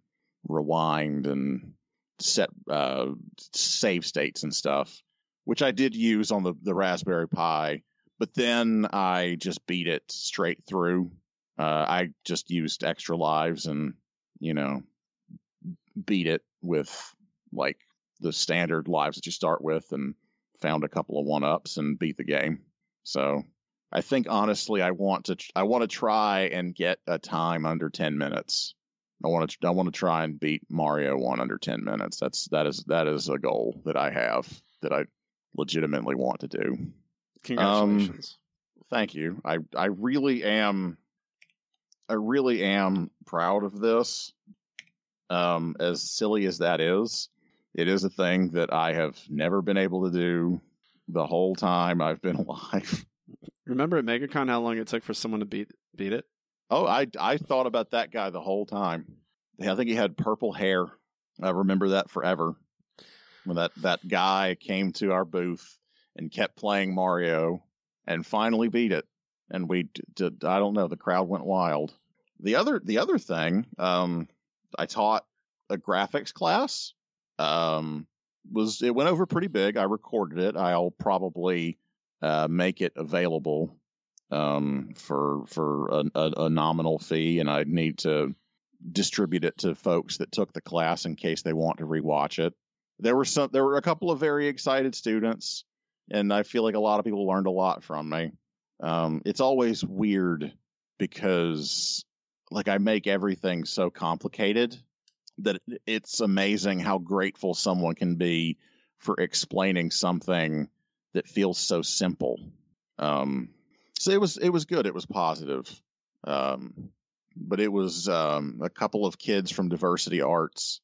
rewind and set uh, save states and stuff, which I did use on the, the Raspberry Pi. But then I just beat it straight through. Uh, I just used extra lives and, you know, beat it with like the standard lives that you start with and found a couple of one ups and beat the game. So I think honestly, I want to I want to try and get a time under ten minutes. I want to I want to try and beat Mario one under ten minutes. That's that is that is a goal that I have that I legitimately want to do. Congratulations. Thank you. I I really am I really am proud of this. Um as silly as that is, it is a thing that I have never been able to do the whole time I've been alive. Remember at MegaCon how long it took for someone to beat beat it? Oh, I I thought about that guy the whole time. I think he had purple hair. I remember that forever. When that that guy came to our booth and kept playing Mario and finally beat it, and we did. I don't know. The crowd went wild. The other the other thing, um, I taught a graphics class. Um, was it went over pretty big. I recorded it. I'll probably uh, make it available um, for for a, a, a nominal fee, and I'd need to distribute it to folks that took the class in case they want to rewatch it. There were some, there were a couple of very excited students, and I feel like a lot of people learned a lot from me. Um, it's always weird because like I make everything so complicated that it's amazing how grateful someone can be for explaining something that feels so simple. Um, so it was it was good. It was positive. Um, but it was um, a couple of kids from Diversity Arts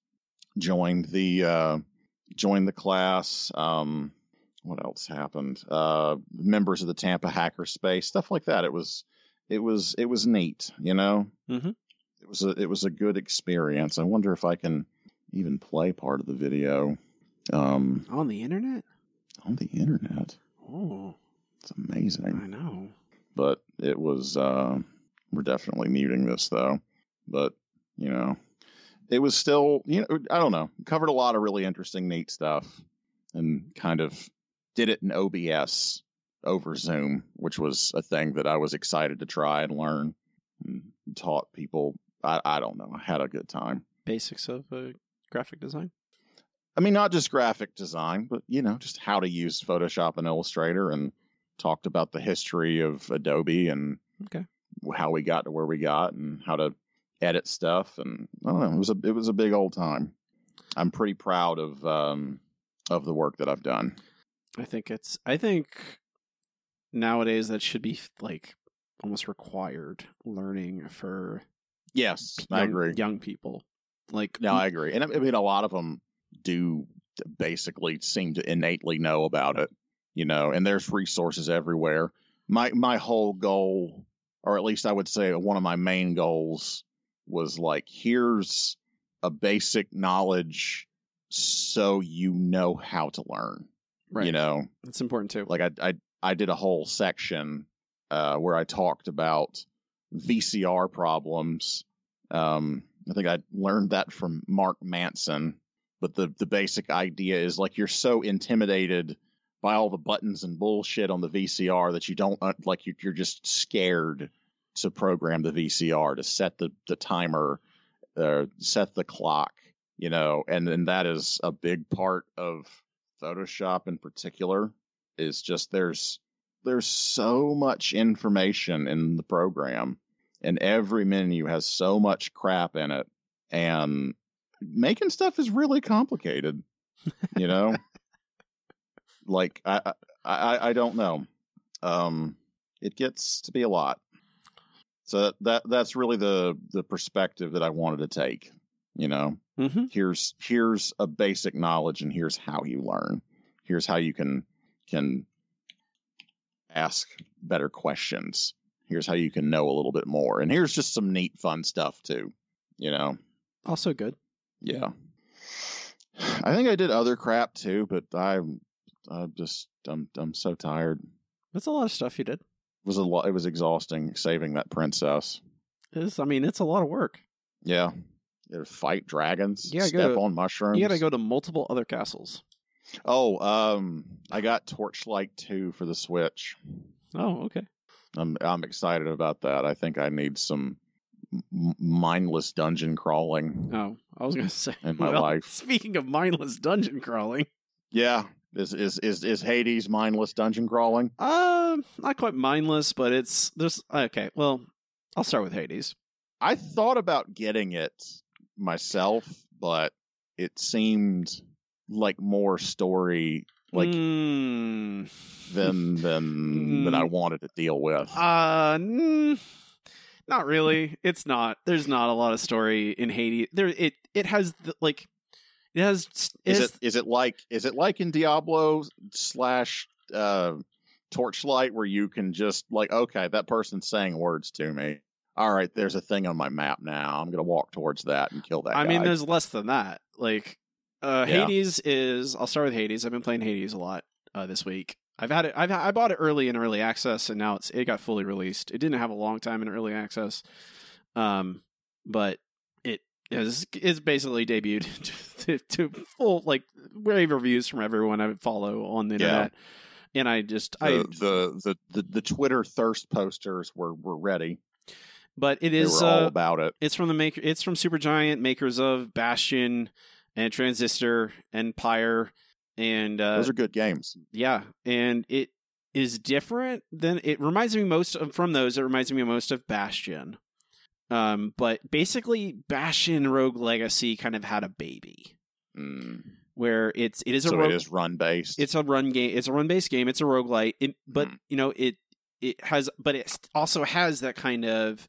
joined the uh, joined the class. Um, what else happened? Uh, members of the Tampa Hackerspace, stuff like that. It was it was it was neat. You know, Mhm. it was a it was a good experience. I wonder if I can even play part of the video um, On the internet? on the internet. Oh, It's amazing I know. But it was uh, we're definitely muting this though. But you know it was still you know i don't know covered a lot of really interesting neat stuff and kind of did it in obs over zoom which was a thing that i was excited to try and learn and taught people. I, I don't know i had a good time. Basics of uh, graphic design. I mean, not just graphic design, but you know, just how to use Photoshop and Illustrator, and talked about the history of Adobe and Okay. how we got to where we got, and how to edit stuff. And I don't know, it was a it was a big old time. I'm pretty proud of um, of the work that I've done. I think it's. I think nowadays that should be like almost required learning for Yes, young, I agree. young people. Like No, I agree, and I I mean, a lot of them do basically seem to innately know about it. You know, and there's resources everywhere. My my whole goal, or at least I would say one of my main goals, was like here's a basic knowledge so you know how to learn. Right. You know, It's important too. like I I I did a whole section uh, where I talked about VCR problems. Um, I think I learned that from Mark Manson, but the the basic idea is like you're so intimidated by all the buttons and bullshit on the VCR that you don't uh, like you, you're just scared to program the VCR to set the the timer, uh, set the clock, you know, and and that is a big part of Photoshop in particular is just there's there's so much information in the program and every menu has so much crap in it and making stuff is really complicated you know like I, I i don't know. Um it gets to be a lot. So that that's really the the perspective that i wanted to take you know? Hmm here's here's a basic knowledge and here's how you learn. Here's how you can can ask better questions. Here's how you can know a little bit more. And here's just some neat fun stuff too you know? Also good. yeah. I think i did other crap too but i i just i'm i'm so tired That's a lot of stuff you did. It was a lot it was exhausting saving that princess It's, I mean, it's a lot of work. yeah you to fight dragons Yeah, step go- on mushrooms You got to go to multiple other castles. Oh, um, I got Torchlight 2 for the Switch. Oh, okay. I'm I'm excited about that. I think I need some m- mindless dungeon crawling Oh, I was to say. in my well, life. Speaking of mindless dungeon crawling, Yeah, is is is is Hades mindless dungeon crawling? uh, not quite mindless, but it's there's okay. Well, I'll start with Hades. I thought about getting it myself, but it seemed like more story like Mm, than than than I Mm. wanted to deal with. uh, mm, not really. It's not. There's not a lot of story in Hades. There, it it has the, like it has. Is has- it is it like is it like in Diablo slash uh, Torchlight where you can just like okay that person's saying words to me. All right, there's a thing on my map now. I'm gonna walk towards that and kill that. I mean, there's less than that. Like, uh, Yeah. Hades is. I'll start with Hades. I've been playing Hades a lot uh, this week. I've had it. I've I bought it early in early access, and now it's it got fully released. It didn't have a long time in early access, um, but it is it's basically debuted to, to full like rave reviews from everyone I follow on the Yeah. internet. And I just the, I the, the the the Twitter thirst posters were were ready. but it is is all uh, about it. It's from the maker. It's from Supergiant, makers of Bastion and Transistor and Pyre, and uh, Those are good games. yeah, and it is different than it reminds me most of from those. It reminds me most of Bastion, um, but basically Bastion Rogue Legacy kind of had a baby Mm. where it's it is a So rogue, it is run based. it's a run game. It's a run based game. It's a roguelite. It, but Mhm. you know it it has but it also has that kind of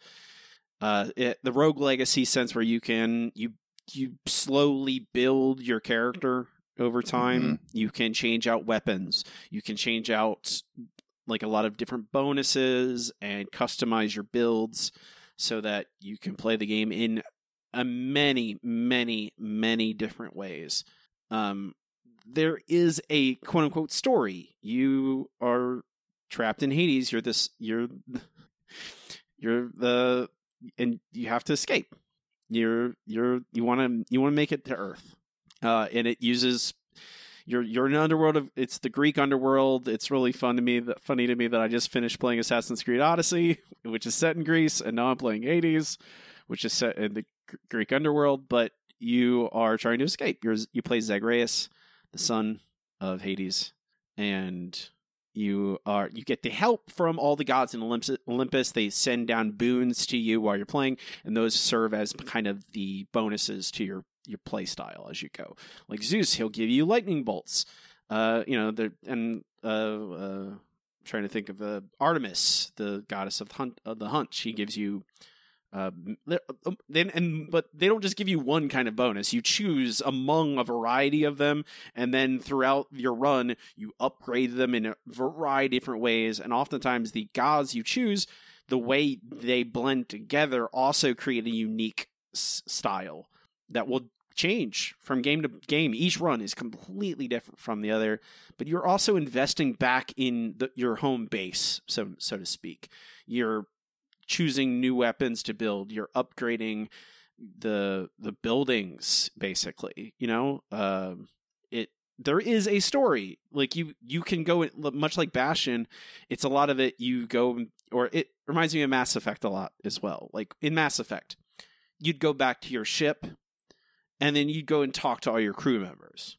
uh it, the rogue legacy sense where you can you you slowly build your character over time. You can change out weapons. You can change out like a lot of different bonuses and customize your builds so that you can play the game in a many many many different ways. Um there is a quote unquote story. You are trapped in Hades. You're this. You're you're the and you have to escape. You're you're you want to you want to make it to Earth, uh, and it uses. You're you're in an underworld of it's the Greek underworld. It's really fun to me. That funny to me that I just finished playing Assassin's Creed Odyssey, which is set in Greece, and now I'm playing Hades, which is set in the Greek underworld. But you are trying to escape. You're you play Zagreus, the son of Hades, and you are you get the help from all the gods in. Olympus. They send down boons to you while you're playing, and those serve as kind of the bonuses to your your play style as you go. Like Zeus, he'll give you lightning bolts. Uh, you know, the and uh, uh, I'm trying to think of the Artemis, the goddess of hunt of the hunt. She gives you Uh, then and but they don't just give you one kind of bonus. You choose among a variety of them, and then throughout your run, you upgrade them in a variety of different ways. And oftentimes, the gods you choose, the way they blend together, also create a unique s- style that will change from game to game. Each run is completely different from the other, but you're also investing back in the, your home base, so so to speak. You're choosing new weapons to build. You're upgrading the the buildings, basically. You know, um, it there is a story. Like you you can go much like Bastion. It's a lot of it. You go or it reminds me of Mass Effect a lot as well. Like in Mass Effect, you'd go back to your ship and then you'd go and talk to all your crew members.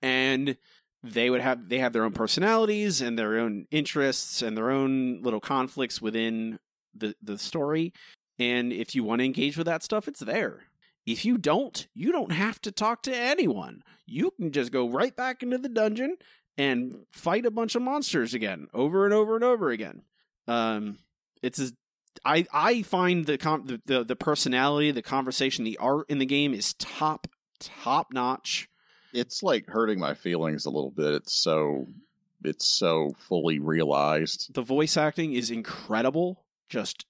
And they would have they have their own personalities and their own interests and their own little conflicts within the the story. And if you want to engage with that stuff it's there. If you don't you don't have to talk to anyone. You can just go right back into the dungeon and fight a bunch of monsters again over and over and over again. Um it's as I I find the, com- the the the personality, the conversation, the art in the game is top top notch. It's like hurting my feelings a little bit. It's so it's so fully realized. The voice acting is incredible, just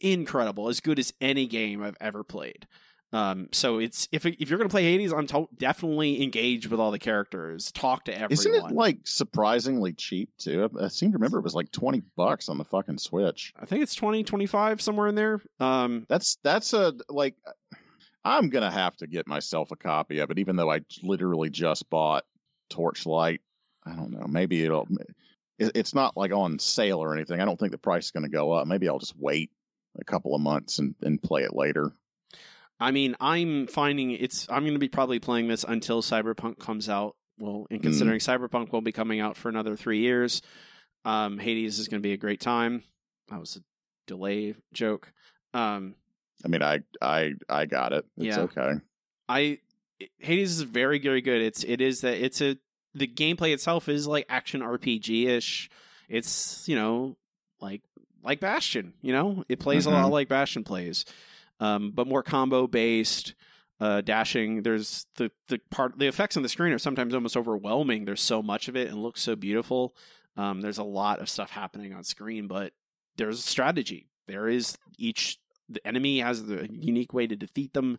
incredible, as good as any game I've ever played. Um, so it's if if you're gonna play Hades, I'm to- definitely engaged with all the characters. Talk to everyone. Isn't it like surprisingly cheap too? I seem to remember it was like twenty bucks on the fucking Switch. I think it's 20, 25, somewhere in there. Um, That's that's a like. I'm gonna have to get myself a copy of it, even though I literally just bought Torchlight. I don't know. Maybe it'll. it- It's not like on sale or anything. I don't think the price is going to go up. Maybe I'll just wait a couple of months and, and play it later. I mean, I'm finding it's. I'm going to be probably playing this until Cyberpunk comes out. Well, and considering Cyberpunk will be coming out for another three years, um, Hades is going to be a great time. That was a delay joke. Um, I mean, I I I got it. It's Yeah. okay. I Hades is very very good. It's it is that it's a the gameplay itself is like action RPG ish. It's you know like like Bastion. You know it plays a lot Mhm. like Bastion plays, um, but more combo based. Uh, dashing. There's the the part the effects on the screen are sometimes almost overwhelming. There's so much of it and looks so beautiful. Um, there's a lot of stuff happening on screen, but there's strategy. There is each the enemy has the unique way to defeat them.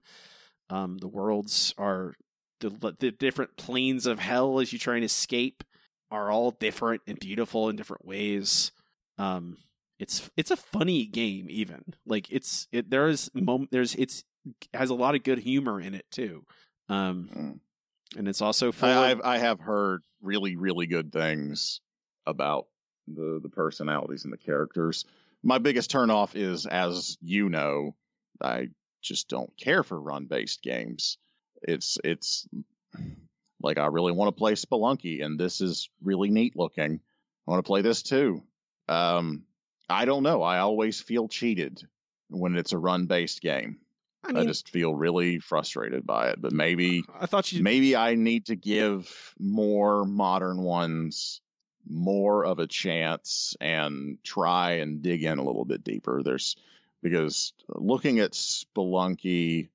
Um, the worlds are the the different planes of hell as you try and escape are all different and beautiful in different ways. Um, it's it's a funny game even like it's it there is mom- there's it's has a lot of good humor in it too. Um, Mm. and it's also full. I, I've I have heard really really good things about the the personalities and the characters. My biggest turnoff is, as you know, I just don't care for run based games. It's it's like I really want to play Spelunky, and this is really neat looking. I want to play this too. Um, I don't know. I always feel cheated when it's a run based game. I I just feel really frustrated by it. But maybe I thought you maybe I need to give more modern ones more of a chance and try and dig in a little bit deeper. There's because looking at Spelunky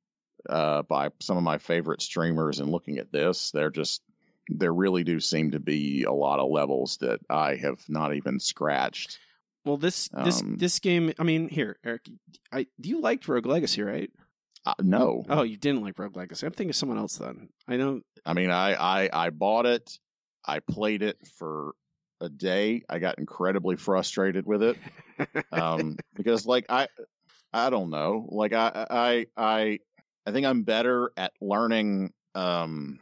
uh, by some of my favorite streamers and looking at this, they're just there really do seem to be a lot of levels that I have not even scratched. Well this this um, this game. I mean, here, Eric, I do you liked Rogue Legacy, right? Uh, no, Oh, you didn't like Rogue Legacy. I'm thinking of someone else then. I know. I mean, I, I I bought it. I played it for a day. I got incredibly frustrated with it um, because, like, I I don't know. Like, I I I I think I'm better at learning. Um,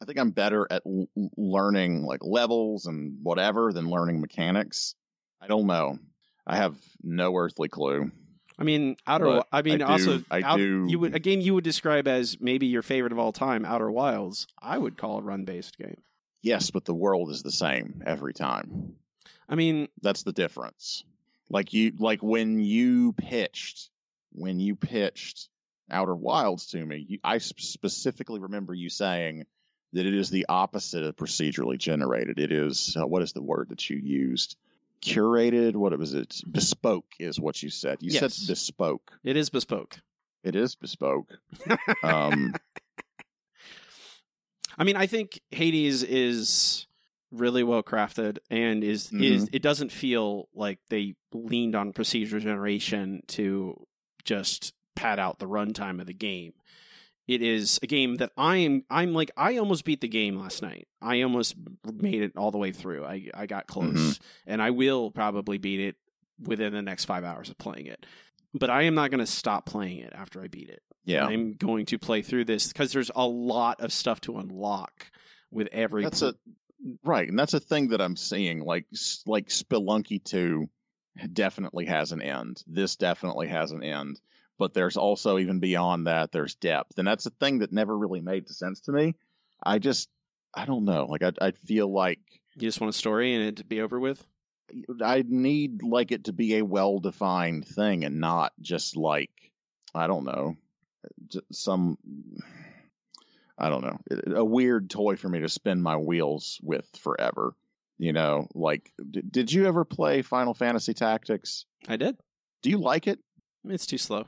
I think I'm better at l- learning like levels and whatever than learning mechanics. I don't know. I have no earthly clue. I mean, Outer. But I mean, I do- also, I Out- do- You would a game you would describe as maybe your favorite of all time, Outer Wilds. I would call a run based game. Yes, but the world is the same every time. I mean, That's the difference. Like you like when you pitched when you pitched Outer Wilds to me, you, I specifically remember you saying that it is the opposite of procedurally generated. It is uh, what is the word that you used? Curated. What it was it? Bespoke is what you said. You Yes. said bespoke. It is bespoke. It is bespoke. Um, I mean, I think Hades is really well crafted and is is Mm-hmm. it doesn't feel like they leaned on procedure generation to just pad out the runtime of the game. It is a game that I am I'm like I almost beat the game last night. I almost made it all the way through. I I got close Mhm. and I will probably beat it within the next 5 hours of playing it. But I am not going to stop playing it after I beat it. yeah, I'm going to play through this because there's a lot of stuff to unlock with every. that's a right, and that's a thing that I'm seeing. Like like Spelunky two definitely has an end. This definitely has an end. But there's also even beyond that, there's depth, and that's a thing that never really made sense to me. I just I don't know. Like I I feel like you just want a story and it to be over with. I need like it to be a well defined thing and not just like I don't know some I don't know a weird toy for me to spin my wheels with forever. You know, like d- did you ever play Final Fantasy Tactics? I did. Do you like it? It's too slow.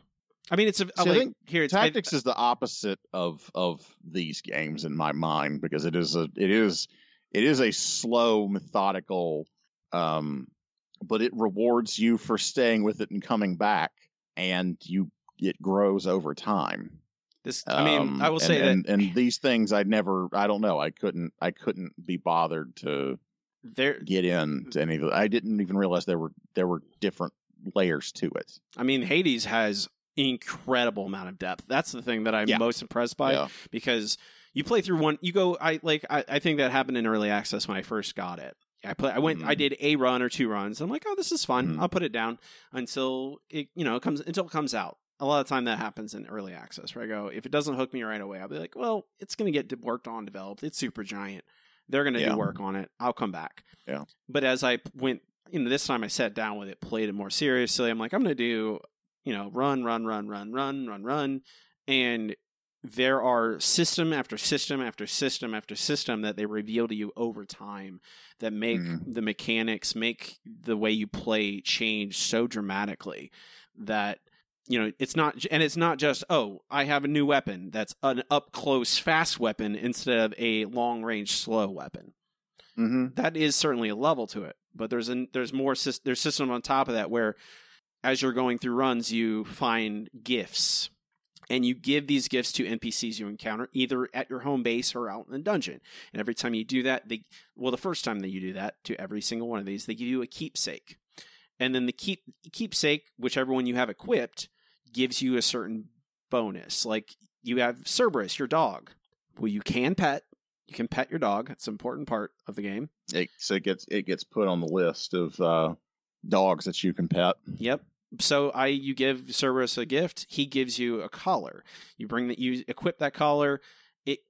I mean, it's a I like, think here. It's I- Tactics is the opposite of of these games in my mind because it is a it is it is a slow methodical um but it rewards you for staying with it and coming back and you it grows over time. this. I mean, Um, I will and, say and, that and these things I'd never I don't know, I couldn't I couldn't be bothered to there. get into any of. I didn't even realize there were there were different layers to it. I mean, Hades has incredible amount of depth. That's the thing that I'm Yeah. most impressed by yeah. because you play through one. You go. I like. I, I think that happened in early access when I first got it. I play. I went. I Mhm. did a run or two runs. I'm like, oh, this is fun. Mhm. I'll put it down until it. You know, it comes until it comes out. A lot of time that happens in early access where I go, if it doesn't hook me right away, I'll be like, well, it's going to get worked on, developed. It's Supergiant. They're going to Yeah. do work on it. I'll come back. Yeah. But as I went, you know, this time I sat down with it, played it more seriously. I'm like, I'm going to do, you know, run, run, run, run, run, run, run. And there are system after system after system after system that they reveal to you over time that make Mhm. the mechanics, make the way you play change so dramatically that you know it's not and it's not just oh i have a new weapon that's an up close fast weapon instead of a long range slow weapon hmm that is certainly a level to it but there's an there's more there's system on top of that where as you're going through runs you find gifts. And you give these gifts to npcs you encounter either at your home base or out in the dungeon. And every time you do that they well the first time that you do that to every single one of these they give you a keepsake. And then the keep keepsake whichever one you have equipped gives you a certain bonus. Like you have cerberus your dog. Well you can pet. You can pet your dog. It's an important part of the game. It, so it gets it gets put on the list of uh, dogs that you can pet. Yep. So I you give Cerberus a gift, he gives you a collar. You bring that you equip that collar, it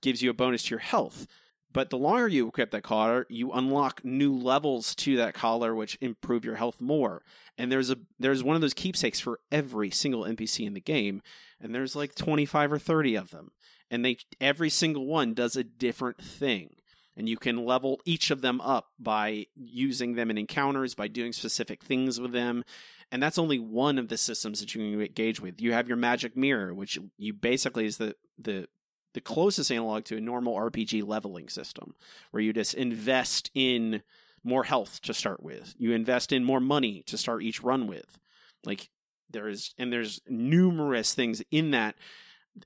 gives you a bonus to your health. But the longer you equip that collar, you unlock new levels to that collar which improve your health more. And there's a there's one of those keepsakes for every single NPC in the game, and there's like 25 or 30 of them. And they every single one does a different thing and you can level each of them up by using them in encounters by doing specific things with them and that's only one of the systems that you can engage with. You have your magic mirror which you basically is the the the closest analog to a normal rpg leveling system where you just invest in more health to start with. You invest in more money to start each run with. Like there is and there's numerous things in that.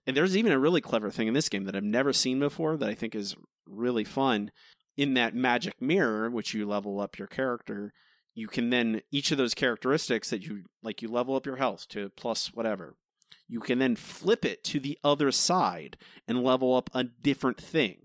And there's even a really clever thing in this game that I've never seen before that I think is really fun. In that magic mirror, which you level up your character, you can then each of those characteristics that you like you level up your health to plus whatever. You can then flip it to the other side and level up a different thing.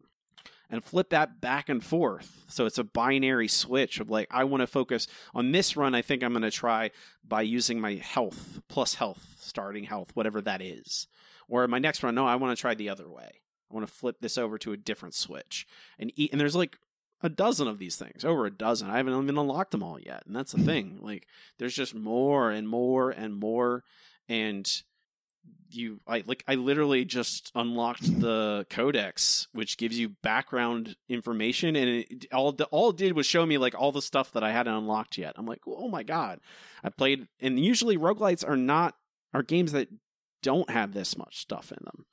And flip that back and forth. So it's a binary switch of like, I want to focus on this run. I think I'm going to try by using my health plus health, starting health, whatever that is. Or my next run, no, I want to try the other way. I want to flip this over to a different switch and. And there's like a dozen of these things, over a dozen. I haven't even unlocked them all yet, and that's the thing. Like, there's just more and more and more, and you I like I literally just unlocked the codex, which gives you background information, and it all all it did was show me like all the stuff that I hadn't unlocked yet. I'm like, oh my god, I played, and usually roguelites are not are games that don't have this much stuff in them.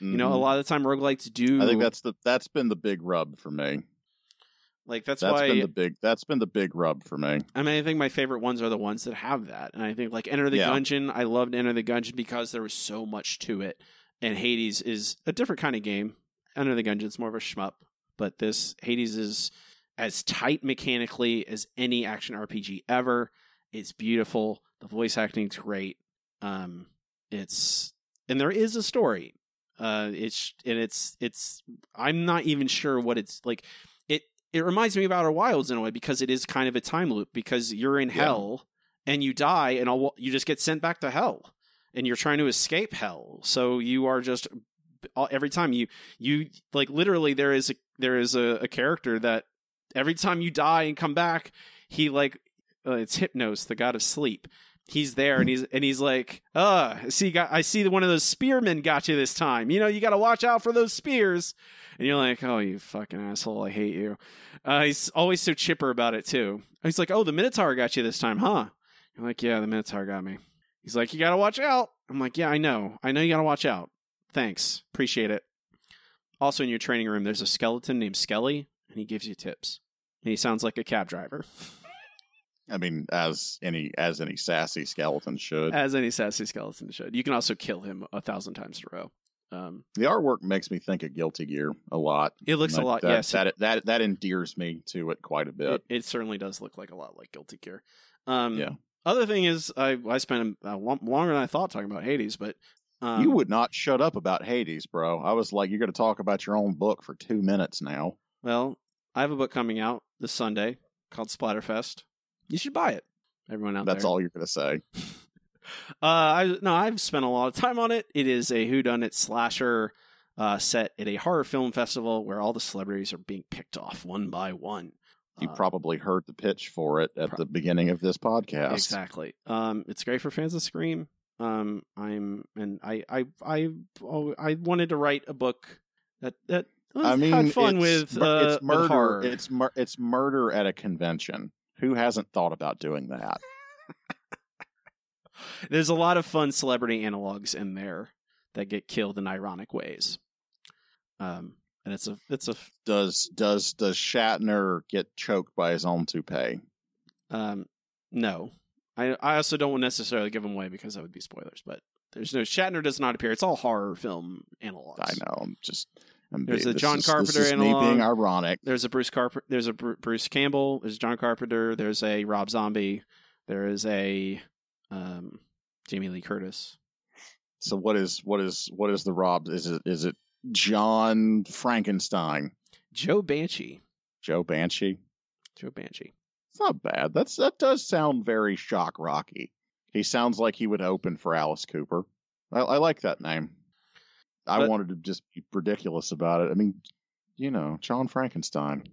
You know, a Mhm. lot of the time roguelites do. I think that's the that's been the big rub for me. Like that's, that's why been the big that's been the big rub for me. I mean, I think my favorite ones are the ones that have that. And I think like Enter the Yeah. Gungeon, I loved Enter the Gungeon because there was so much to it. And Hades is a different kind of game. Enter the Gungeon's more of a shmup, but this Hades is as tight mechanically as any action RPG ever. It's beautiful. The voice acting's great. Um, it's and there is a story. Uh, it's and it's it's. I'm not even sure what it's like. It reminds me of Outer Wilds in a way because it is kind of a time loop because you're in Yeah. hell and you die and all, you just get sent back to hell and you're trying to escape hell. So you are just every time you you like literally there is a there is a, a character that every time you die and come back he like uh, it's Hypnos, the god of sleep. He's there and he's and he's like, uh, see, got I see one of those spearmen got you this time. You know, you got to watch out for those spears. And you're like, oh, you fucking asshole, I hate you. Uh, he's always so chipper about it too. He's like, oh, the Minotaur got you this time, huh? You're like, yeah, the Minotaur got me. He's like, you got to watch out. I'm like, yeah, I know, I know, you got to watch out. Thanks, appreciate it. Also, in your training room, there's a skeleton named Skelly, and he gives you tips. And he sounds like a cab driver. I mean, as any as any sassy skeleton should. as any sassy skeleton should. You can also kill him a thousand times in a row. Um, the artwork makes me think of Guilty Gear a lot. it looks a lot. That, yes, that that that endears me to it quite a bit. it, it certainly does look like a lot like Guilty Gear. Um, Yeah. Other thing is, I I spent uh, lo- longer than I thought talking about Hades, but um, you would not shut up about Hades, bro. I was like, you're going to talk about your own book for two minutes now. Well, I have a book coming out this Sunday called Splatterfest. You should buy it. Everyone out there. That's there. all you're going to say. Uh, I no, I've spent a lot of time on it. It is a whodunit slasher uh, set at a horror film festival where all the celebrities are being picked off one by one. You Uh, probably heard the pitch for it at pro- the beginning of this podcast. Exactly. Um, it's great for fans of Scream. Um, I'm and I I I oh, I wanted to write a book that that I mean, had fun it's, with uh, it's with murder. horror. It's mur- it's murder at a convention. Who hasn't thought about doing that? There's a lot of fun celebrity analogs in there that get killed in ironic ways. Um, and it's a it's a Does does does Shatner get choked by his own toupee? um no. I I also don't necessarily give them away because that would be spoilers. But there's no Shatner does not appear. It's all horror film analogs. I know. I'm just. I'm There's a this John is- Carpenter This is me analog. being ironic. There's a Bruce Carper. There's a Bru- Bruce Campbell. There's John Carpenter. There's a Rob Zombie. There is a um, Jamie Lee Curtis. So what is what is what is the Rob? Is it is it John Frankenstein? Joe Banshee. Joe Banshee? Joe Banshee. It's not bad. That's that does sound very shock rocky. He sounds like he would open for Alice Cooper. I, I like that name. I But- wanted to just be ridiculous about it. I mean, you know, John Frankenstein.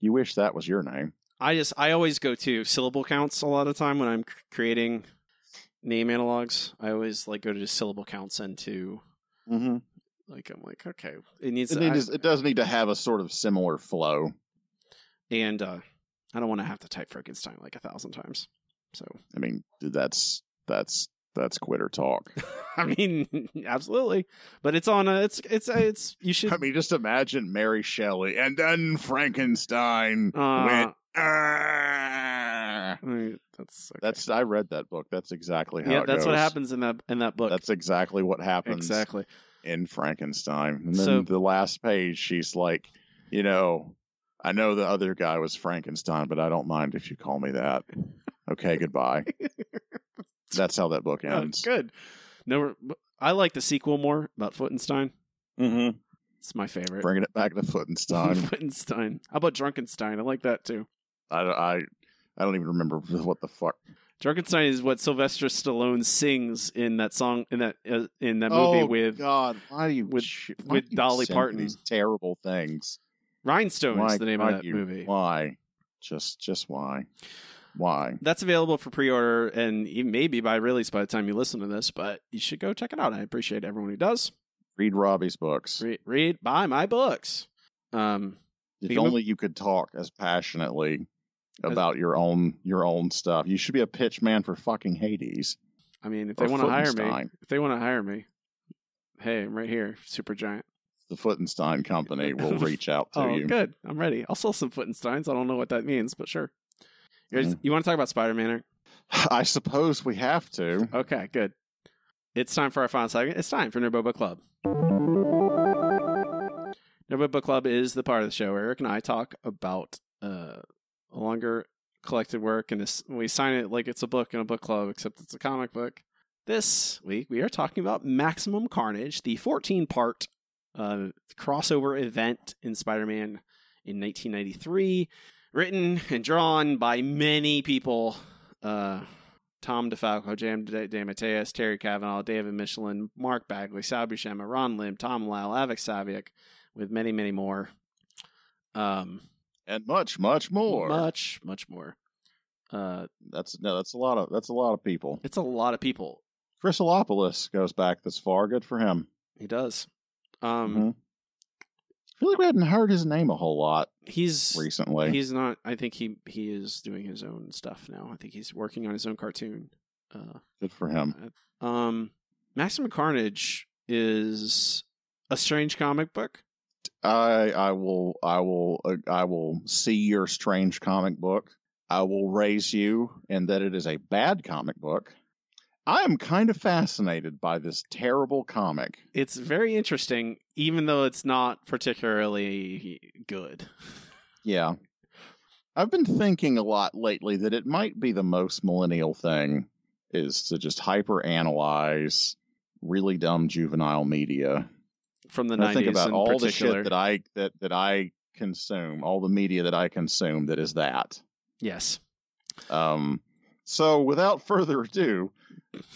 You wish that was your name. I just I always go to syllable counts a lot of time when I'm creating name analogs. I always like go to syllable counts and to Mm-hmm. like I'm like okay it needs It, to, I- needs, it does need to have a sort of similar flow. and uh, I don't want to have to type Frankenstein like a thousand times. So I mean, that's that's that's quitter talk. I mean absolutely, but it's on a it's it's it's you should I mean, just imagine Mary Shelley and then Frankenstein uh, went. "Ah." I mean, that's okay. That's I read that book. That's exactly how. yeah that's what happens in that in that book That's exactly what happens exactly in Frankenstein. And then So- the last page, she's like, you know, I know the other guy was Frankenstein, but I don't mind if you call me that. Okay, goodbye. That's how that book Oh, ends. good no I like the sequel more about Footenstein Mm-hmm. it's my favorite Bringing it back to Footenstein. Footenstein how about Drunkenstein I like that too I, I, I don't even remember what the fuck. Drunkenstein is what Sylvester Stallone sings in that song in that uh, in that movie oh with God, why do you with- why with do you Dolly Parton. These terrible things. Rhinestone Why, is the name of that you- movie. Why? Just, just why? Why? That's available for pre-order and maybe by release by the time you listen to this. But you should go check it out. I appreciate everyone who does. Read Robbie's books. Read, read buy my books. Um, If only you could talk as passionately about your own your own stuff. You should be a pitch man for fucking Hades. I mean, if they want to hire me, if they want to hire me, hey, I'm right here, Supergiant. The Footenstein Company will reach out to you. oh, you. good. I'm ready. I'll sell some Footensteins. I don't know what that means, but sure. Mhm. You want to talk about Spider-Man? Eric? I suppose we have to. Okay, good. It's time for our final segment. It's time for Nerbo Book Club. Nerbo Book Club is the part of the show where Eric and I talk about uh, a longer collected work, and this we sign it like it's a book in a book club, except it's a comic book. This week we are talking about Maximum Carnage, the 14-part uh, crossover event in Spider-Man in 1993, written and drawn by many people. Uh, Tom DeFalco, Jam De, DeMatteis, Terry Kavanagh, David Michelinie, Mark Bagley, Sal Buscema, Ron Lim, Tom Lyle, Avik Saviuk, with many, many more. Um, And much, much more. much, much more. Uh, That's no, that's a lot of that's a lot of people. it's a lot of people. Chrysolopolis goes back this far. Good for him. He does. Um, Mhm. I feel like we hadn't heard his name a whole lot he's recently. he's not. I think he he is doing his own stuff now. I think he's working on his own cartoon. Uh, Good for him. um, Maximum Carnage is a strange comic book. I I will I will uh, I will see your strange comic book. I will raise you in that it is a bad comic book. I am kind of fascinated by this terrible comic. it's very interesting, even though it's not particularly good. Yeah. I've been thinking a lot lately that it might be the most millennial thing is to just hyper analyze really dumb juvenile media. From the I think nineties about all the shit that I that that I consume, all the media that I consume that is that. yes, Um, so without further ado,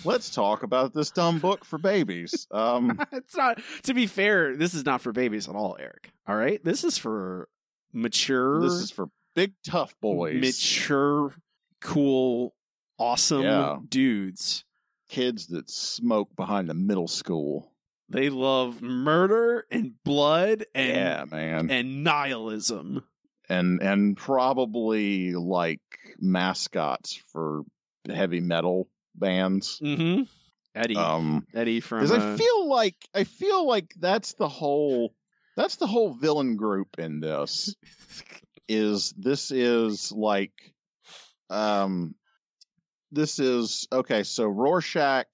let's talk about this dumb book for babies. Um, it's not. To be fair, this is not for babies at all, Eric. All right, this is for mature, this is for big tough boys, mature, cool, awesome Yeah. dudes. kids that smoke behind the middle school. They love murder and blood and yeah, man, and nihilism. and and probably like mascots for heavy metal bands. Mm-hmm. Eddie, Um, Eddie from because uh, I feel like I feel like that's the whole that's the whole villain group in this. is this is like um this is okay so rorschach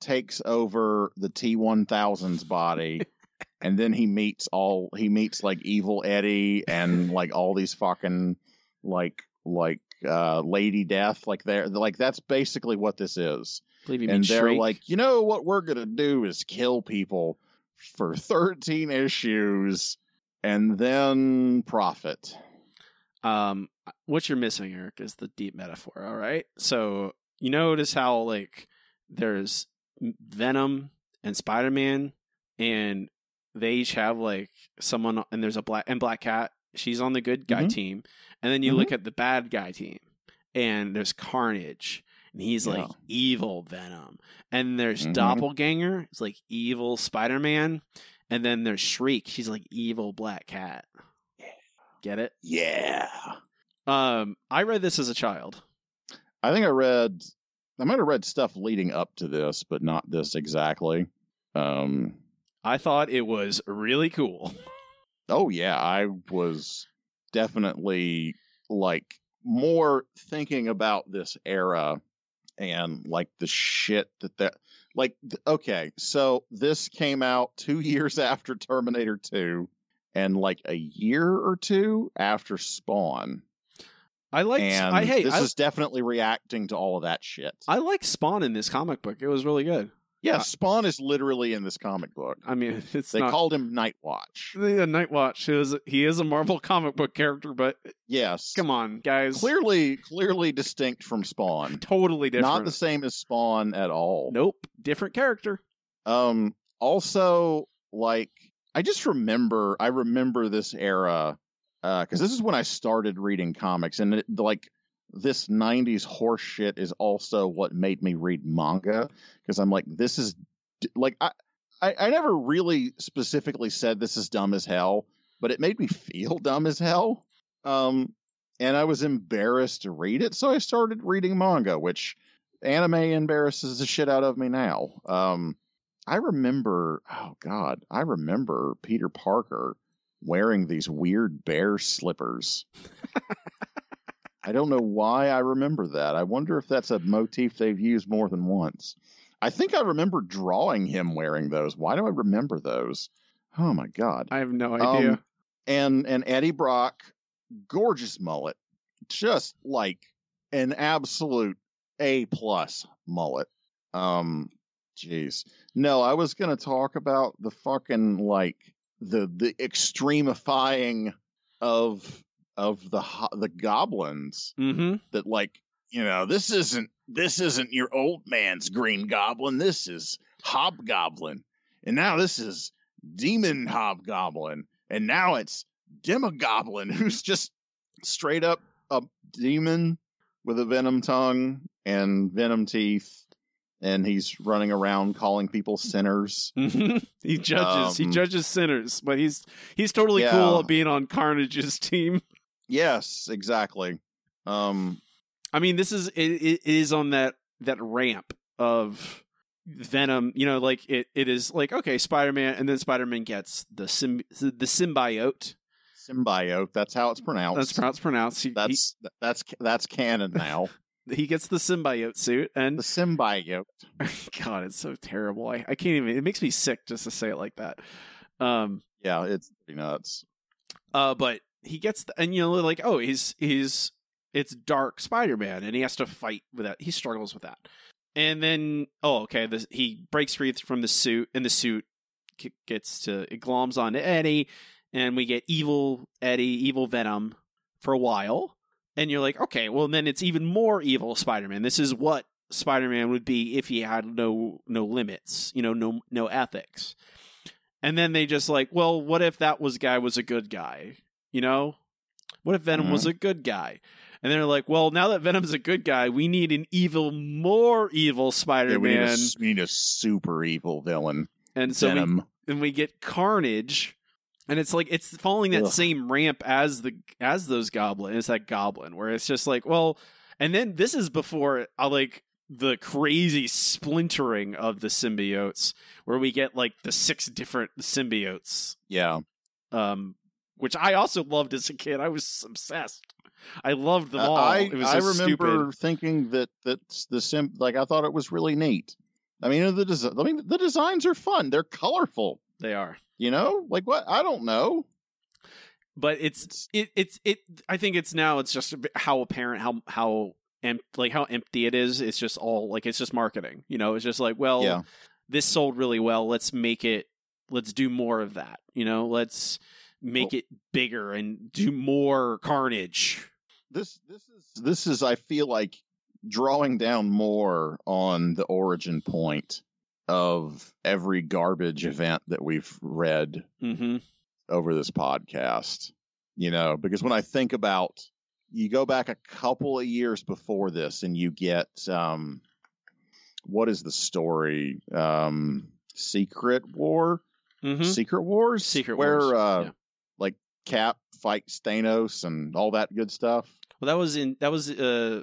takes over the t1000's body and then he meets all he meets like evil eddie and like all these fucking like like uh lady death like they're like that's basically what this is believe you and mean they're Shriek. like you know what we're gonna do is kill people for 13 issues and then profit Um, what you're missing, Eric, is the deep metaphor. All right, so you notice how like there's Venom and Spider Man, and they each have like someone, and there's a black and Black Cat. She's on the good guy Mhm. team, and then you Mhm. look at the bad guy team, and there's Carnage. And he's like evil Venom. And there's Mhm. Doppelganger. It's like evil Spider Man. And then there's Shriek. She's like evil Black Cat. Get it? yeah Um, I read this as a child. i think i read i might have read stuff leading up to this but not this exactly um I thought it was really cool. oh yeah i was definitely like more thinking about this era and like the shit that that like okay so this came out two years after terminator 2 and like a year or two after spawn I like. I hey, this I, is definitely reacting to all of that shit I like Spawn in this comic book. It was really good. Yeah uh, spawn is literally in this comic book I mean, it's they not. called him nightwatch the Night Watch is he is a Marvel comic book character, but yes come on, guys, clearly clearly distinct from spawn totally different. not the same as spawn at all Nope, different character. Um, also, like, I just remember, I remember this era, uh, because this is when I started reading comics, and it, like, this 90s horse shit is also what made me read manga because I'm like, this is like, I, I, I never really specifically said this is dumb as hell, but it made me feel dumb as hell. Um, and I was embarrassed to read it. So I started reading manga, which anime embarrasses the shit out of me now. Um, I remember, oh God, I remember Peter Parker wearing these weird bear slippers. I don't know why I remember that. I wonder if that's a motif they've used more than once. I think I remember drawing him wearing those. Why do I remember those? Oh my God. I have no idea. Um, and and Eddie Brock, gorgeous mullet, just like an absolute A plus mullet. Um, jeez, no, I was gonna talk about the fucking like the the extremifying of of the the goblins mm-hmm. that like you know this isn't this isn't your old man's green goblin this is hobgoblin and now this is demon hobgoblin and now it's demogoblin who's just straight up a demon with a venom tongue and venom teeth and he's running around calling people sinners Mm-hmm. he judges. he Um, judges sinners, but he's he's totally Yeah. cool being on Carnage's team. Yes exactly um I mean, this is it, it is on that that ramp of Venom. You know, like it, it is like okay, Spider Man, and then Spider Man gets the sim, the symbiote. symbiote that's how it's pronounced That's how it's pronounced. He, that's that's that's canon now he, he gets the symbiote suit, and the symbiote God, it's so terrible. I, I can't even. It makes me sick just to say it like that. Um, yeah it's pretty nuts Uh, but he gets the, and you know like oh he's he's it's dark Spider-Man and he has to fight with that. He struggles with that. And then oh okay, this, he breaks free from the suit and the suit gets to it gloms onto Eddie and we get evil Eddie, evil Venom for a while. And you're like, okay, well then it's even more evil Spider-Man. This is what Spider-Man would be if he had no no limits, you know, no no ethics. And then they just like, well, what if that was guy was a good guy? You know? What if Venom was a good guy? And they're like, well, now that Venom's a good guy, we need an evil, more evil Yeah, Spider we, need a, we need a super evil villain And so we, and we get Carnage, and it's like it's following that Ugh. same ramp as the as those goblin. It's that goblin where it's just like, well, and then this is before uh, like the crazy splintering of the symbiotes, where we get like the six different symbiotes, yeah um, which I also loved as a kid. I was obsessed. I loved them all. I, it was I remember stupid. thinking that that the sim like I thought it was really neat. I mean the desi- I mean the designs are fun. They're colorful. They are. You know, like what? I don't know. but it's it it's it i think it's now it's just how apparent how how em- like how empty it is it's just all like it's just marketing you know it's just like well Yeah. this sold really well let's make it let's do more of that you know let's make Well- it bigger and do more carnage This this is this is I feel like drawing down more on the origin point of every garbage event that we've read mm-hmm over this podcast. You know, because when I think about you go back a couple of years before this and you get um what is the story? Um Secret War? mm-hmm Secret Wars? Secret where Wars, uh yeah. Cap fights Thanos and all that good stuff. well that was in that was uh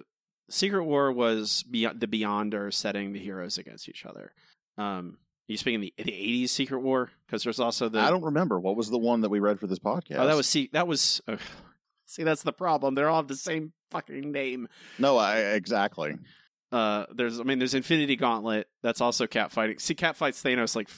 secret war was beyond the beyonder setting the heroes against each other um you speaking the the 80s secret war because there's also the I don't remember what was the one that we read for this podcast. Oh, that was see. That was uh, see. That's the problem. They're all have the same fucking name. no, I exactly. Uh, there's. I mean, there's Infinity Gauntlet. That's also Cap fighting. See, Cap fights Thanos like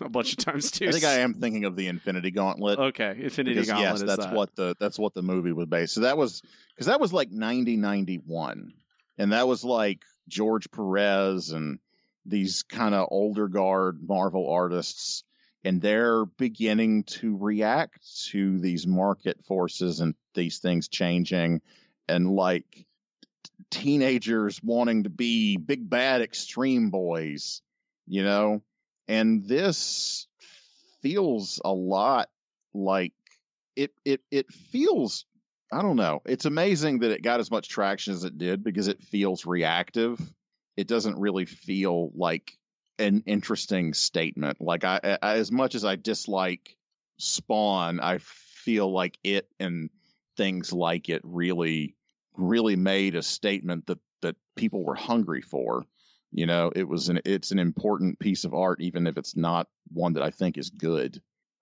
a bunch of times too. I think I am thinking of the Infinity Gauntlet. Okay, Infinity because, Gauntlet yes, is that's that. what the that's what the movie was based. So that was because that was like ninety ninety one, and that was like George Perez and these kind of older guard Marvel artists, and they're beginning to react to these market forces and these things changing, and like teenagers wanting to be big bad extreme boys, you know, and this feels a lot like it it it feels I don't know. It's amazing that it got as much traction as it did because it feels reactive. It doesn't really feel like an interesting statement. Like I, I as much as I dislike Spawn, I feel like it and things like it really really made a statement that that people were hungry for. You know, it was an it's an important piece of art even if it's not one that I think is good.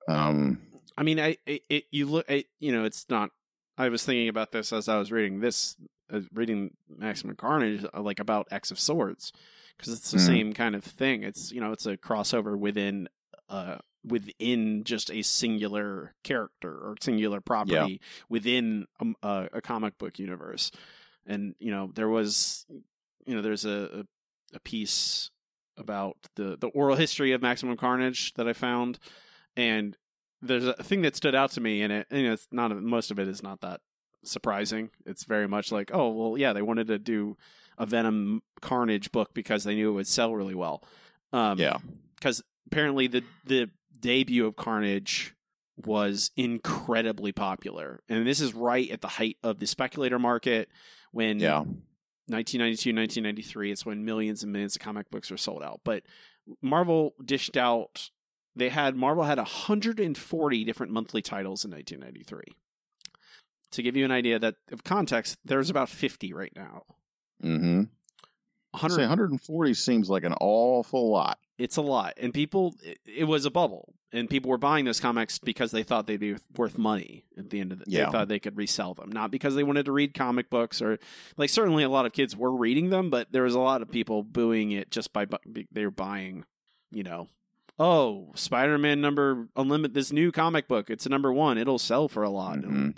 Um I mean, I it, it you look, I, you know, it's not. I was thinking about this as I was reading this, uh, reading Maximum Carnage, uh, like about X of Swords, because it's the Mhm. same kind of thing. It's you know, it's a crossover within, uh, within just a singular character or singular property within um, a, a comic book universe. And you know, there was, you know, there's a a, a piece about the the oral history of Maximum Carnage that I found, and there's a thing that stood out to me in it. And it's not most of it is not that surprising. It's very much like, oh well, yeah, they wanted to do a Venom Carnage book because they knew it would sell really well. Um, yeah. because apparently the the debut of Carnage was incredibly popular, and this is right at the height of the speculator market when Yeah. 1992 1993 it's when millions and millions of comic books were sold out but marvel dished out they had marvel had 140 different monthly titles in 1993 to give you an idea that of context there's about 50 right now Mhm. 100 140 seems like an awful lot. It's a lot. And people it, it was a bubble. And people were buying those comics because they thought they'd be worth money at the end of the Yeah. they thought they could resell them. Not because they wanted to read comic books or like certainly a lot of kids were reading them but there was a lot of people booing it just by bu- they were buying you know oh spider-man number unlimited this new comic book it's a number one it'll sell for a lot. Mhm.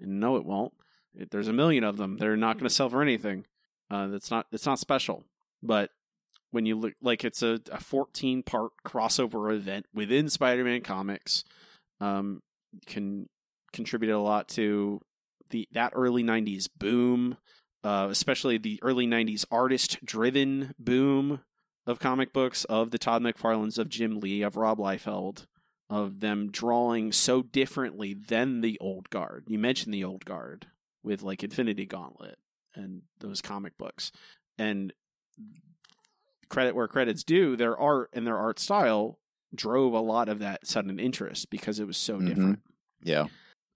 and no it won't. It, there's a million of them. They're not going to sell for anything. Uh, that's not it's not special. But when you look like it's a, a 14 part crossover event within spider-man comics um, can contribute a lot to the that early 90s boom uh, especially the early 90s artist driven boom of comic books of the todd mcfarlanes of jim lee of rob liefeld of them drawing so differently than the old guard. You mentioned the old guard with like infinity gauntlet and those comic books. And credit where credit's due their art and their art style drove a lot of that sudden interest because it was so Mhm. different. Yeah.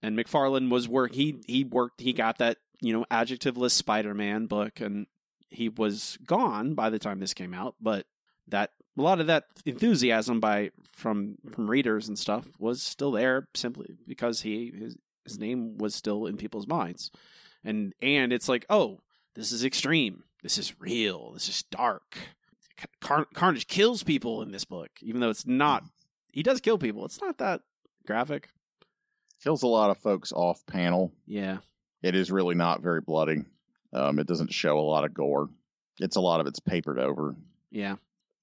and McFarlane was work he he worked he got that you know adjectiveless Spider-Man book and he was gone by the time this came out but that a lot of that enthusiasm by from from readers and stuff was still there simply because he his, his name was still in people's minds. And and it's like oh this is extreme. This is real. This is dark Car- Carnage kills people in this book even though it's not he does kill people it's not that graphic Kills a lot of folks off panel. yeah It is really not very bloody. Um, it doesn't show a lot of gore. It's a lot of it's papered over. yeah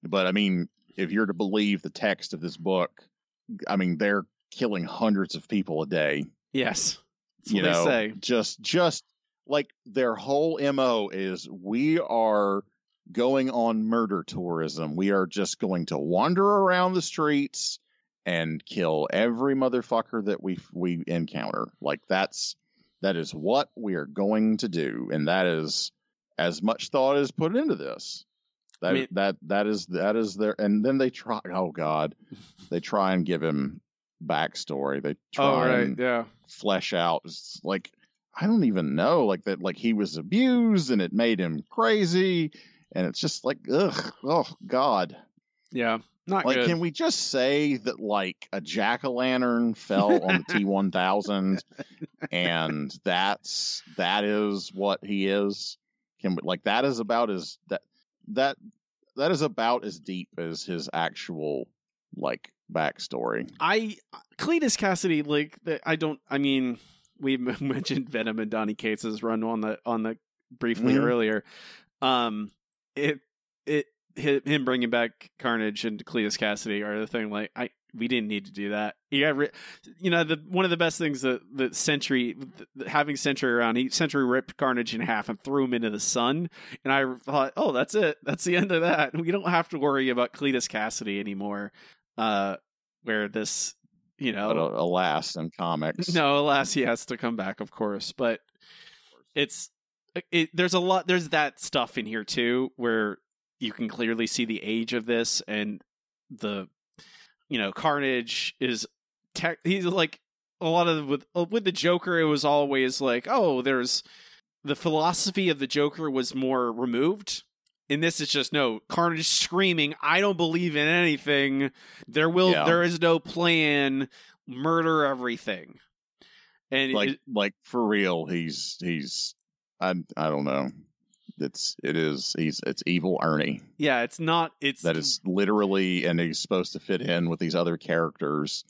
But I mean, if you're to believe the text of this book, I mean, they're killing hundreds of people a day. Yes. That's you what know, they say. just just like their whole mo is we are going on murder tourism. We are just going to wander around the streets and kill every motherfucker that we we encounter. Like that's that is what we are going to do, and that is as much thought as put into this. That mean- that that is that is their and then they try. Oh God, they try and give him backstory. They oh, try and Yeah. flesh out it's like i don't even know like that like he was abused and it made him crazy and it's just like ugh oh god Yeah. Not like good. can we just say that like a jack-o'-lantern fell on the t1000 and that's that is what he is can we like that is about as that that that is about as deep as his actual like backstory I Cletus Cassidy, like I don't. I mean, we mentioned Venom and Donny Cates' run on the on the briefly Mhm. earlier. Um, it it hi- him bringing back Carnage and Cletus Cassidy are the thing. Like I, we didn't need to do that. You got, ri- you know, the one of the best things that that Sentry th- having Sentry around. He Sentry ripped Carnage in half and threw him into the sun. And I thought, oh, that's it. That's the end of that. We don't have to worry about Cletus Cassidy anymore. Uh, where this you know, But uh, alas, in comics, no, alas, he has to come back, of course. But it's it. There's a lot. There's that stuff in here too, where you can clearly see the age of this and the, you know, Carnage is. Tech, he's like a lot of with uh, with the Joker. It was always like, oh, there's the philosophy of the Joker was more removed. In this, it's just no Carnage screaming, "I don't believe in anything. There will, Yeah. there is no plan. Murder everything." And like it- like for real, he's he's I I don't know. It's it is he's it's evil Ernie. yeah, it's not. It's That is literally, and he's supposed to fit in with these other characters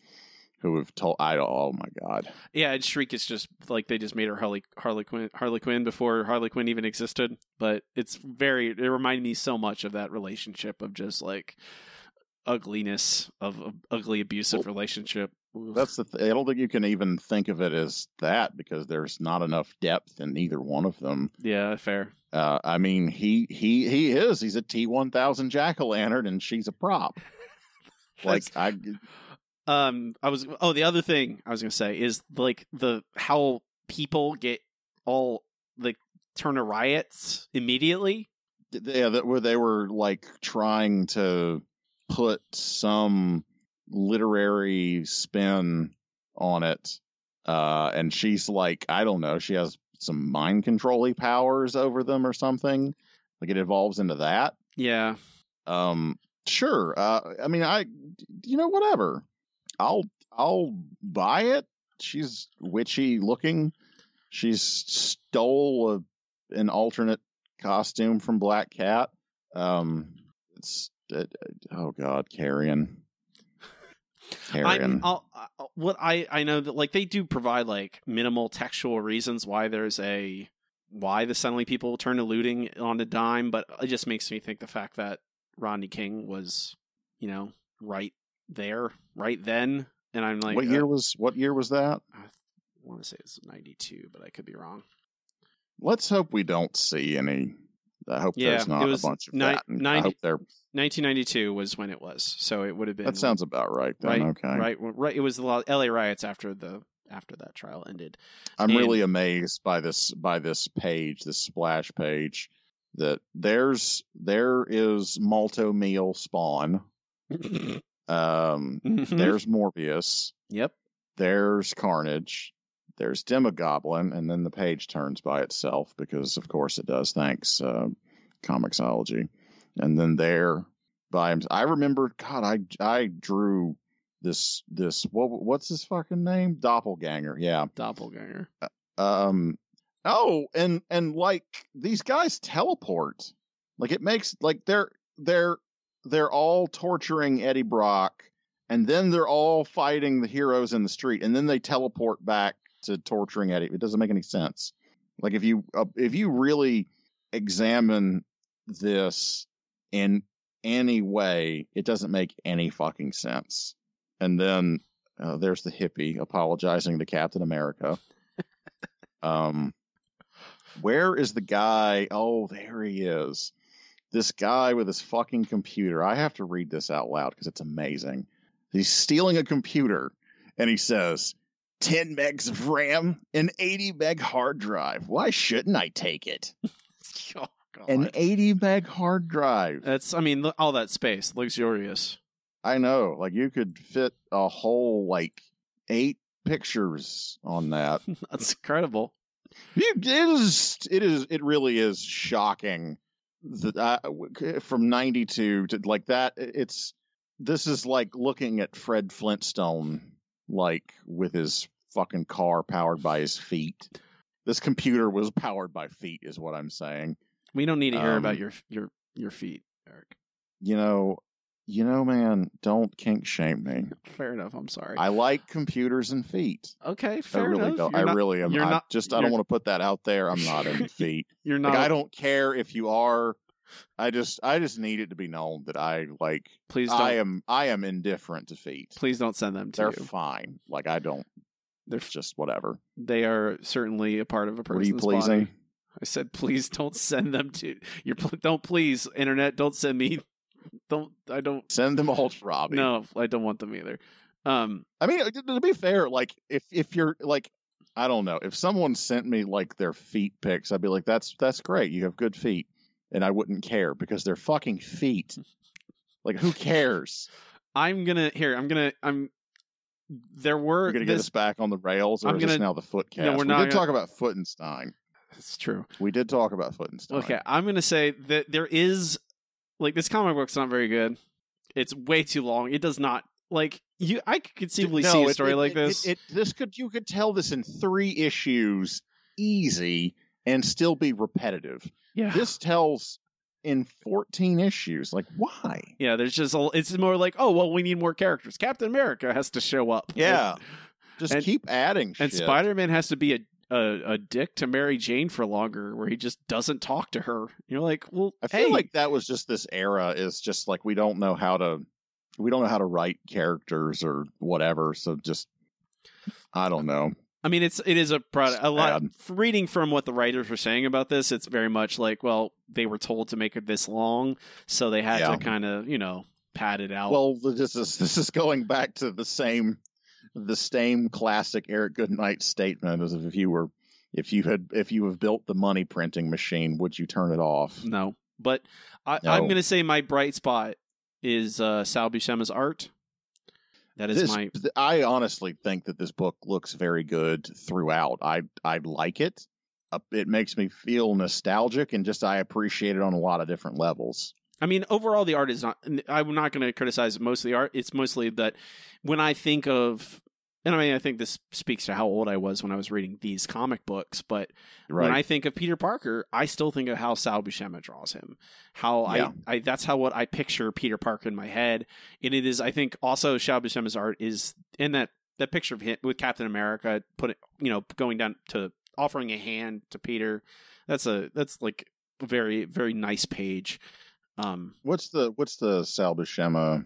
who have told. I oh my god, yeah. And Shriek is just like they just made her Harley Harley Quinn Harley Quinn before Harley Quinn even existed. But it's very. It reminded me so much of that relationship of just like ugliness of of ugly abusive relationship. That's the. Th- I don't think you can even think of it as that because there's not enough depth in either one of them. yeah, fair. Uh, I mean, he he he is. He's a T one thousand jack o' lantern, and she's a prop. Like I, um i was oh the other thing i was gonna say is like the how people get all like turn to riots immediately yeah, that where they were like trying to put some literary spin on it, uh, and she's like, I don't know, she has some mind controlly powers over them or something. Like it evolves into that. yeah Um, sure. Uh, I mean, I, you know, whatever. I'll, I'll buy it. She's witchy looking. She's stole a, an alternate costume from Black Cat. Um, it's it, oh god, Carrion. I'm, I'll, I- what I I know that like they do provide like minimal textual reasons why there's a why the suddenly people turn to looting on a dime, but it just makes me think the fact that Rodney King was you know right there right then, and I'm like, what uh, year was what year was that? I want to say it's 92, but I could be wrong. Let's hope we don't see any. I hope Yeah, there's it not was a bunch of ni- that. and I 90 hope they're 1992 was when it was, so it would have been that sounds about right. Then right, okay. right, right. It was the L.A. riots after the after that trial ended. I'm And- really amazed by this by this page, this splash page. That there's there is Malto Meal Spawn. Um, Mhm. there's Morbius. Yep. There's Carnage. There's Demogoblin, and then the page turns by itself because, of course, it does. Thanks, uh, Comixology. And then there, by I remember. God, I I drew this this what what's his fucking name? Doppelganger. Yeah. Doppelganger. Um. Oh, and and like these guys teleport. Like it makes like they're they're they're all torturing Eddie Brock, and then they're all fighting the heroes in the street, and then they teleport back to torturing Eddie. It doesn't make any sense. Like if you uh, if you really examine this in any way, it doesn't make any fucking sense. And then uh, there's the hippie apologizing to Captain America. um, where is the guy? Oh, there he is. This guy with his fucking computer. I have to read this out loud because it's amazing. He's stealing a computer and he says, 10 megs of RAM, an 80 meg hard drive. Why shouldn't I take it? Oh, God. An 80 meg hard drive. That's, I mean, all that space, luxurious. I know. Like you could fit a whole like eight pictures on that. That's incredible. It is. It is. It really is shocking. That uh, from '92 to like that, it's. This is like looking at Fred Flintstone, like with his fucking car powered by his feet. This computer was powered by feet, is what I'm saying. We don't need to hear Um, about your your your feet, Eric. You know, you know, man, don't kink shame me. Fair enough. I'm sorry. I like computers and feet. okay, fair I really enough. don't. You're I not, really am. you're I not- just I don't want to put that out there. I'm not into feet. You're not. Like I don't care if you are. I just I just need it to be known that I like please don't. I am I am indifferent to feet. please don't send them to They're you. fine. Like I don't. They're just whatever. they are certainly a part of a you person's pleasing? body. I said, please don't send them to your. Don't please, internet. Don't send me. Don't. I don't. Send them all to Robbie. No, I don't want them either. Um, I mean, to to be fair, like if if you're like, I don't know, if someone sent me like their feet pics, I'd be like, that's that's great. You have good feet, and I wouldn't care because they're fucking feet. Like, who cares? I'm gonna here. I'm gonna. I'm. There were We're gonna get us back on the rails, or I'm is gonna- now the footcast? No, we're we not did gonna- talk about Footenstein. It's true. We did talk about Footenstein. Okay, I'm gonna say that there is like this comic book's not very good. It's way too long. It does not like you. I could conceivably No, see a story it- like it- this. It, it- this could you could tell this in three issues, easy, and still be repetitive. yeah, This tells in 14 issues. Like, why? yeah. There's just a, it's more like oh well, we need more characters. Captain America has to show up. Yeah. Just And- keep adding and. Spider Man has to be a, a a dick to Mary Jane for longer, where he just doesn't talk to her. You're like, well, I feel hey, like that was just this era is just like we don't know how to we don't know how to write characters or whatever. So just I don't know. I mean, it's it is a product. A lot. Sad. Reading from what the writers were saying about this, it's very much like, well, they were told to make it this long, so they had Yeah. to kind of, you know, pad it out. Well, this is this is going back to the same the same classic Eric Goodnight statement as if you were if you had if you have built the money printing machine, would you turn it off? no, but I, No. I'm going to say my bright spot is uh, Sal Buscema's art. That is This, my I honestly think that this book looks very good throughout. I I like it. Uh, it makes me feel nostalgic and just I appreciate it on a lot of different levels. I mean, overall, the art is not. I'm not going to criticize most of the art. It's mostly that when I think of, and I mean, I think this speaks to how old I was when I was reading these comic books. But Right. when I think of Peter Parker, I still think of how Sal Buscema draws him. How Yeah. I, I, that's how what I picture Peter Parker in my head. And it is, I think, also Sal Buscema's art is in that that picture of him with Captain America, put it, you know, going down to offering a hand to Peter. That's a that's like a very very nice page. Um, what's the what's the Sal Buscema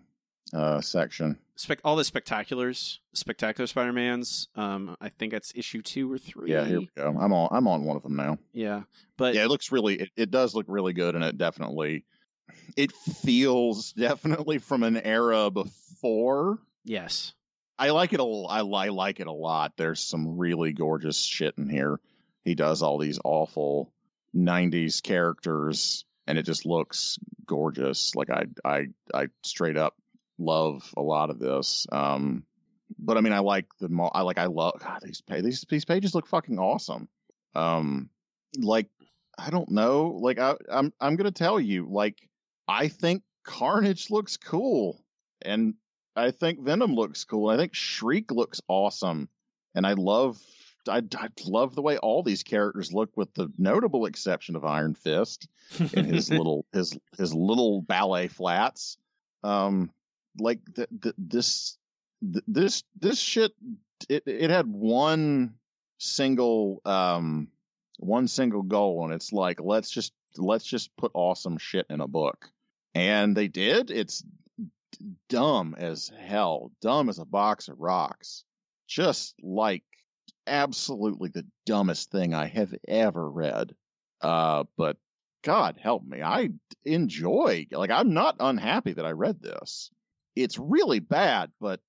uh, section? spec all the spectaculars, spectacular Spider Mans. Um, I think that's issue two or three. Yeah, here we go. I'm on I'm on one of them now. Yeah, but yeah, it looks really it, it does look really good and it definitely it feels definitely from an era before. yes, I like it a I, li- like it a lot. There's some really gorgeous shit in here. He does all these awful 90s characters and it just looks gorgeous. Like I I I straight up love a lot of this. Um but I mean I like the mo- I like I love God these pa- these these pages look fucking awesome. Um like I don't know, like I I'm I'm to tell you like I think Carnage looks cool and I think Venom looks cool. I think Shriek looks awesome, and I love I, I love the way all these characters look, with the notable exception of Iron Fist and his little his his little ballet flats. Um, like th- th- this th- this this shit. It it had one single um one single goal, and it's like let's just let's just put awesome shit in a book, and they did. It's dumb as hell, dumb as a box of rocks. Just like absolutely the dumbest thing I have ever read. Uh, but God help me, I enjoy. Like I'm not unhappy that I read this. It's really bad, but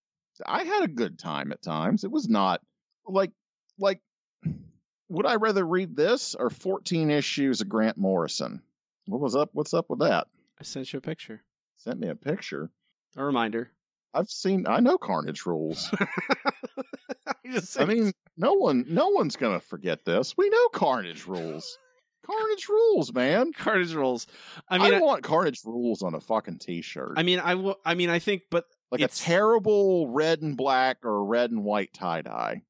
I had a good time at times. It was not like like would I rather read this or 14 issues of Grant Morrison? What was up? What's up with that? I sent you a picture, Sent me a picture. a reminder. I've seen. I know Carnage rules. I, I mean, no one, no one's gonna forget this. We know Carnage rules. Carnage rules, man. Carnage rules. I I, mean, I, want Carnage rules on a fucking t-shirt. I mean, I will. I mean, I think, but like it's- a terrible red and black or red and white tie dye.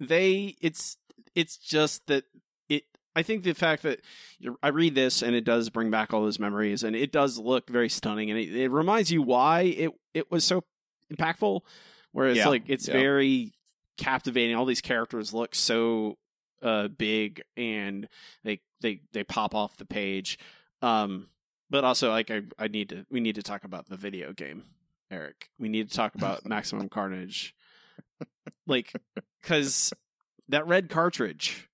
they it's it's just that it i think the fact that you're- i read this and it does bring back all those memories and it does look very stunning and it, it reminds you why it it was so impactful whereas Yeah, like it's yeah. very captivating all these characters look so uh big and they they they pop off the page um but also like i i need to we need to talk about the video game eric we need to talk about maximum carnage like because that red cartridge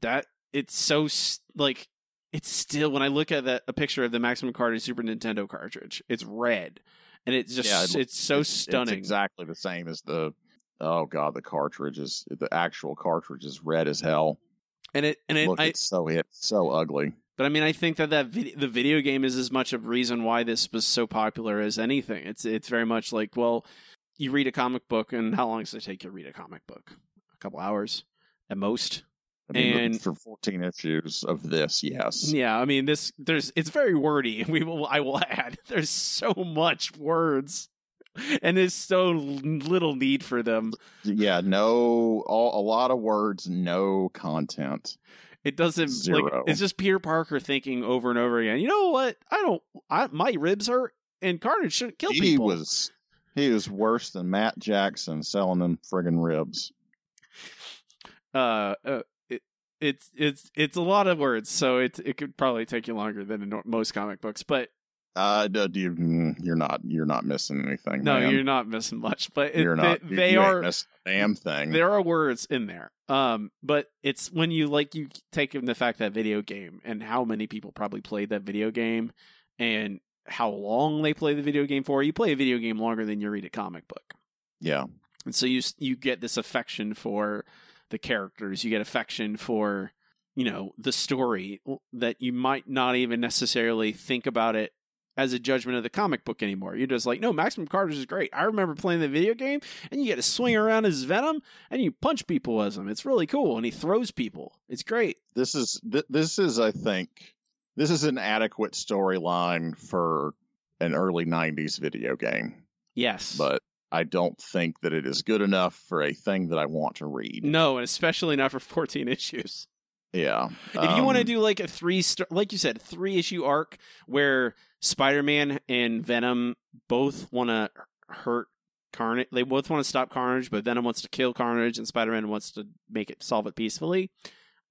that it's so s- like it's still when i look at that a picture of the maximum Carnage super nintendo cartridge it's red and it's just Yeah, it- it's so It's- stunning. It's exactly the same as the. Oh god, the cartridge is the actual cartridge is red as hell. and it and it, Look, I, it's so it's so ugly. But I mean, I think that that vid- the video game is as much a reason why this was so popular as anything. It's it's very much like, well, you read a comic book, and how long does it take you to read a comic book? A couple hours at most. I mean, And- for 14 issues of this, yes. Yeah, I mean, this there's it's very wordy. We will I will add there's so much words, and there's so little need for them. Yeah, no, all, a lot of words, no content. It doesn't like Zero. it's just Peter Parker thinking over and over again. You know what? I don't. I my ribs hurt, and Carnage shouldn't kill he people. He was he was worse than Matt Jackson selling them friggin' ribs. uh, uh it, it's it's it's a lot of words, so it it could probably take you longer than most comic books. But Uh, do do you, mm, you're not you're not missing anything. no, man. you're not missing much. But it, You're not. They, you- they you are damn thing. there are words in there. Um, but it's when you like you take in the fact that video game and how many people probably played that video game and how long they play the video game for. You play a video game longer than you read a comic book. yeah, And so you you get this affection for the characters. You get affection for you know the story that you might not even necessarily think about it as a judgment of the comic book anymore. You're just like, no, Maximum Carnage is great. I remember playing the video game, and you get to swing around as Venom, and you punch people as him. It's really cool, and he throws people. It's great. this is th- this is I think this is an adequate storyline for an early '90s video game, Yes, but I don't think that it is good enough for a thing that I want to read. no, and especially not for 14 issues. Yeah, If you want to um, do like a three star, like you said, three issue arc where Spider Man and Venom both want to hurt Carnage, they both want to stop Carnage, but Venom wants to kill Carnage, and Spider Man wants to make it solve it peacefully.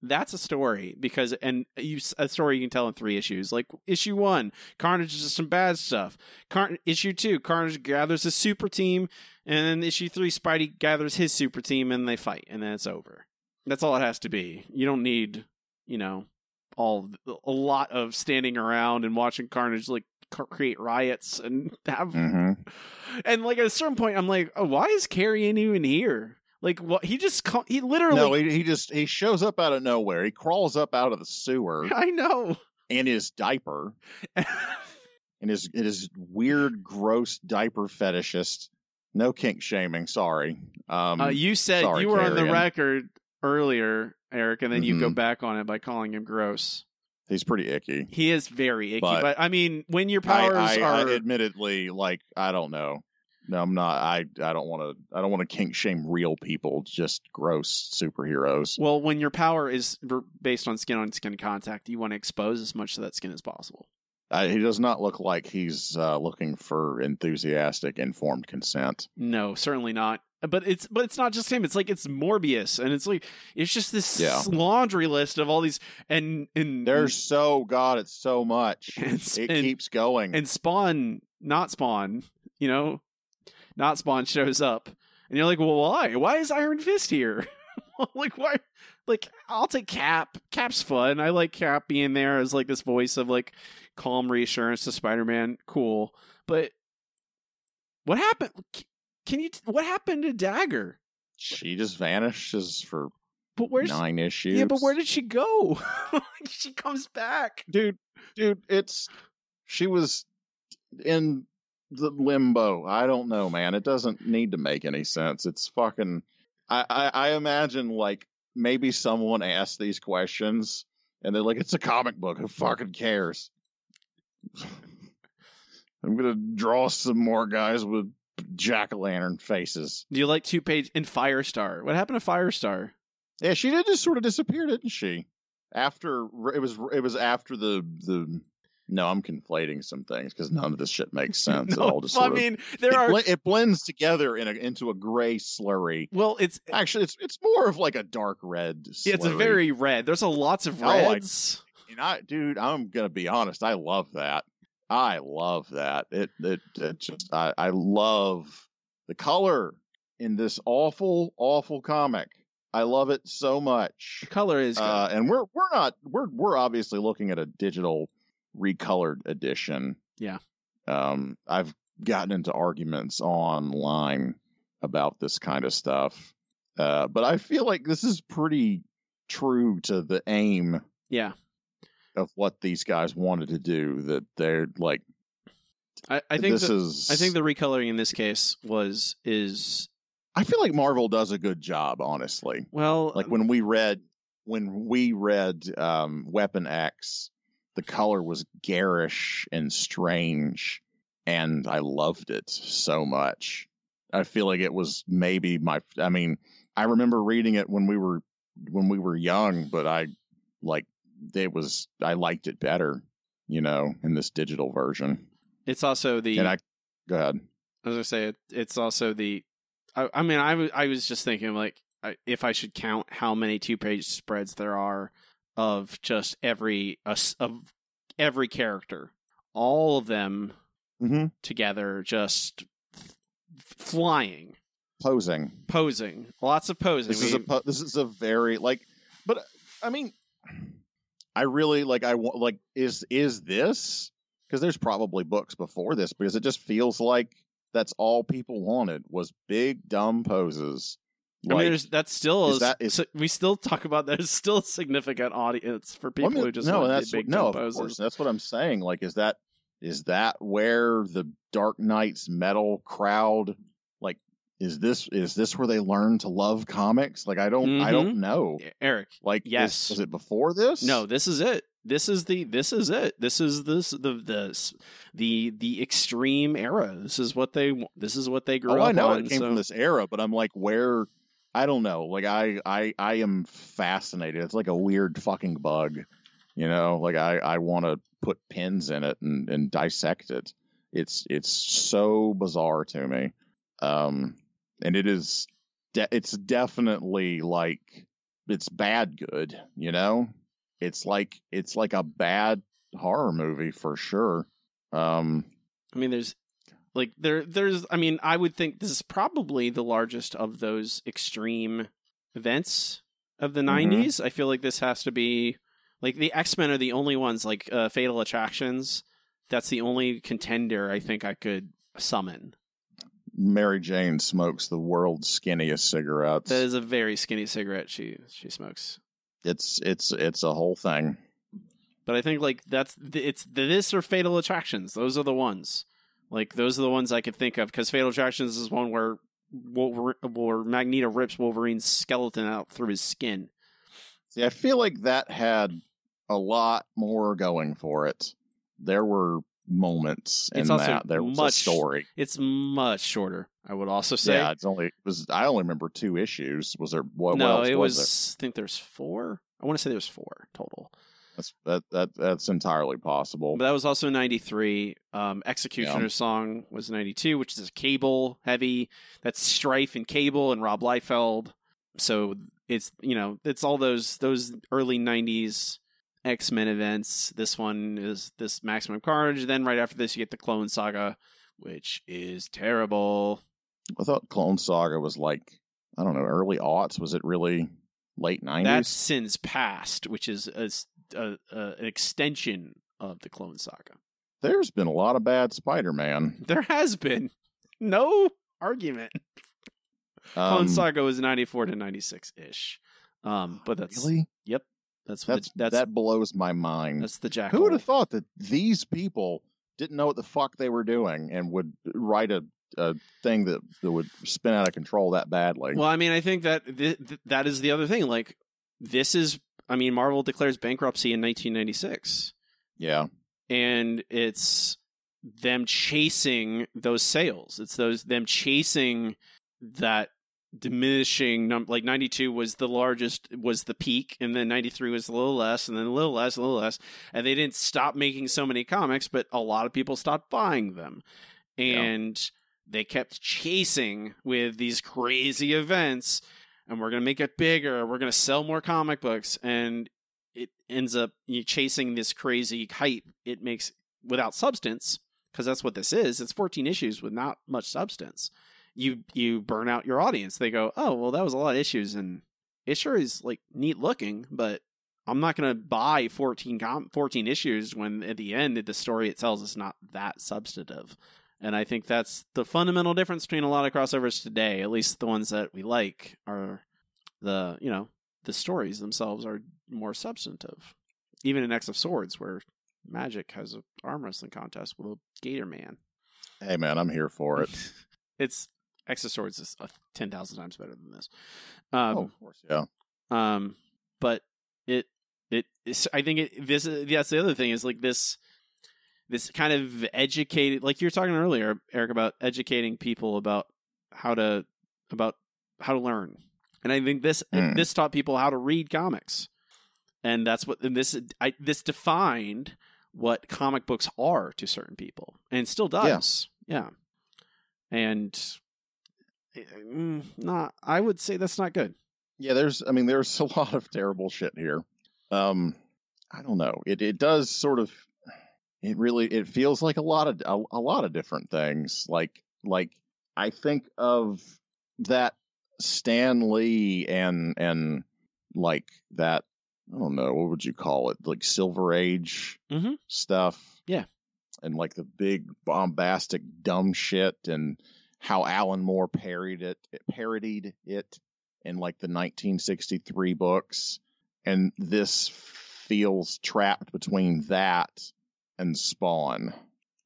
That's a story because, and you a story you can tell in three issues. Like issue one, Carnage is just some bad stuff. Car- issue two, Carnage gathers a super team, and then issue three, Spidey gathers his super team, and they fight, and then it's over. That's all it has to be. You don't need, you know, all a lot of standing around and watching Carnage like create riots and have mhm. and like at a certain point, I'm like, oh, why is Carrion even here? Like, what? He just he literally. No, he, he just he shows up out of nowhere. He crawls up out of the sewer I know. in his diaper, in his in his weird, gross diaper fetishist. No kink shaming, sorry. Um, uh, you said sorry, you were on the record earlier, Eric, and then you go Mhm. back on it by calling him gross. he's pretty icky. He is very icky, but, But- I mean, when your powers I, are I admittedly like I don't know. No, I'm not. I I don't want to. I don't want to kink shame real people. Just gross superheroes. well, when your power is based on skin on skin contact, you want to expose as much of that skin as possible. Uh, he does not look like he's uh, looking for enthusiastic, informed consent. No, certainly not. But it's but it's not just him. It's like it's Morbius, and it's like it's just this Yeah. laundry list of all these and and There's so God, it's so much. And It and- keeps going. and Spawn, not Spawn, you know, not Spawn shows up, and you're like, well, why? Why is Iron Fist here? like, why? Like, I'll take Cap. Cap's fun. I like Cap being there as like this voice of like calm reassurance to Spider-Man. Cool, but what happened? Can you? What happened to Dagger? she just vanishes for But where's nine issues. yeah? But where did she go? she comes back. dude? Dude, it's she was in the limbo. I don't know, man. It doesn't need to make any sense. It's fucking. I I, I imagine like maybe someone asked these questions and they're like, "It's a comic book. Who fucking cares?" I'm gonna draw some more guys with jack o' lantern faces. Do you like two page in Firestar? What happened to Firestar? Yeah, she did just sort of disappear, didn't she? After it was it was after the the. No, I'm conflating some things because none of this shit makes sense. No, it all just I of, mean there it, are. ble- it blends together in a, into a gray slurry. well, it's Actually, it's it's more of like a dark red. Slurry. it's a very red. There's a lots of Oh, I- reds. And I, dude, I'm gonna be honest. I love that. I love that. It it, it just I, I love the color in this awful awful comic. I love it so much. The color is. Uh, and we're we're not we're we're obviously looking at a digital recolored edition. Yeah. Um, I've gotten into arguments online about this kind of stuff. Uh, but I feel like this is pretty true to the aim Yeah. Of what these guys wanted to do. That they're like, I, I think this the, is. I think the recoloring in this case was is I feel like Marvel does a good job, honestly. well Like when we read when we read um, Weapon X, the color was garish and strange, and I loved it so much. I feel like it was maybe my. I mean, I remember reading it when we were when we were young, but I like it was. I liked it better, you know, in this digital version. it's also the And I go ahead. As I was gonna say it, it's also the. I, I mean, I wa- I was just thinking like I, if I should count how many two page spreads there are of just every uh, of every character, all of them Mm-hmm. together, just f- flying, Posing. posing, lots of posing. This is a We- pu- this is a very like, but I mean, I really like I want like is is this because there's probably books before this because it just feels like that's all people wanted was big dumb poses. I mean, there's, that's still is that- is- so we still talk about that. There's still a significant audience for I people mean, who just no, want that's big no, dumb poses. course, that's what I'm saying. Like, is that is that where the Dark Nights metal crowd like? Is this is this where they learn to love comics? Like, I don't I don't know. Eric, Like, is- Yes. was it before this? No, this is it. This is the this is it. This is this the the the the extreme era. This is what they this is what they grew oh, up I know on. it came so- from this era, but I'm like, where? I don't know. Like, I, I, I am fascinated. It's like a weird fucking bug, you know. Like, I, I want to put pins in it and and dissect it. It's, it's so bizarre to me. Um, and it is, de- it's definitely like it's bad good, you know. It's like it's like a bad horror movie for sure. Um, I mean, there's like there there's. I mean, I would think this is probably the largest of those extreme events of the Mhm. 90s. I feel like this has to be like the X Men are the only ones like uh, Fatal Attractions. That's the only contender I think I could summon. Mary Jane smokes the world's skinniest cigarettes. That is a very skinny cigarette she she smokes. it's it's it's a whole thing. But I think like that's it's this or Fatal Attractions. Those are the ones. Like those are the ones I could think of because Fatal Attractions is one where Wolverine, where Magneto rips Wolverine's skeleton out through his skin. See, I feel like that had a lot more going for it. There were moments in It's also that. There was a much- story. It's much shorter. I would also say. Yeah, it's only it was. I only remember two issues. Was there? What, no, what else it was, was. I think there's four. I want to say there's four total. That's that, that that's entirely possible. But that was also 93. Um, X-Cutioner's Song was 92, which is Cable heavy. That's Strife and Cable and Rob Liefeld. So it's, you know, it's all those those early 90s X Men events. This one is this Maximum Carnage. Then right after this, you get the Clone Saga, which is terrible. I thought Clone Saga was like I don't know early aughts. Was it really late nineties? That's? Sins Past, which is a, a, a, an extension of the Clone Saga. There's been a lot of bad Spider Man. There has been no argument. Clone Saga was 94 to 96 ish. Um, but that's really that's what that's, the, that's that blows my mind. that's the. Who would have thought that these people didn't know what the fuck they were doing and would write a, a thing that, that would spin out of control that badly? Well, I mean, I think that th- th- that is the other thing. Like, this is, I mean, Marvel declares bankruptcy in 1996, yeah, and it's them chasing those sales. It's those them chasing that diminishing number. Like 92 was the largest, was the peak, and then 93 was a little less, and then a little less, a little less, and they didn't stop making so many comics, but a lot of people stopped buying them, Yeah. and they kept chasing with these crazy events and we're going to make it bigger we're going to sell more comic books and it ends up you chasing this crazy hype it makes without substance because that's what this is it's 14 issues with not much substance you you burn out your audience they go oh well that was a lot of issues and it sure is like neat looking but i'm not going to buy 14 com- 14 issues when at the end the story it tells is not that substantive And I think that's the fundamental difference between a lot of crossovers today, at least the ones that we like, are the, you know, the stories themselves are more substantive. Even in X of Swords, where Magik has an arm wrestling contest with a Gator Man. Hey man, I'm here for it. it's X of Swords is uh, 10,000 times better than this. Um, oh, of course, yeah. um, but it, it, it's, I think it, this, that's the other thing is like this, this kind of educated, like you were talking earlier, Eric, about educating people about how to, about how to learn. And I think this, Mm. this taught people how to read comics. And that's what, and this, I, this defined what comic books are to certain people and still does. Yeah. And, mm, not, I would say that's not good. Yeah, there's I mean there's a lot of terrible shit here. Um I don't know. It it does sort of it really it feels like a lot of a, a lot of different things. Like like I think of that Stan Lee and and like that I don't know, what would you call it? Like Silver Age Mhm. stuff. Yeah. And like the big bombastic dumb shit and how Alan Moore parodied it parodied it in like the 1963 books and this feels trapped between that and Spawn.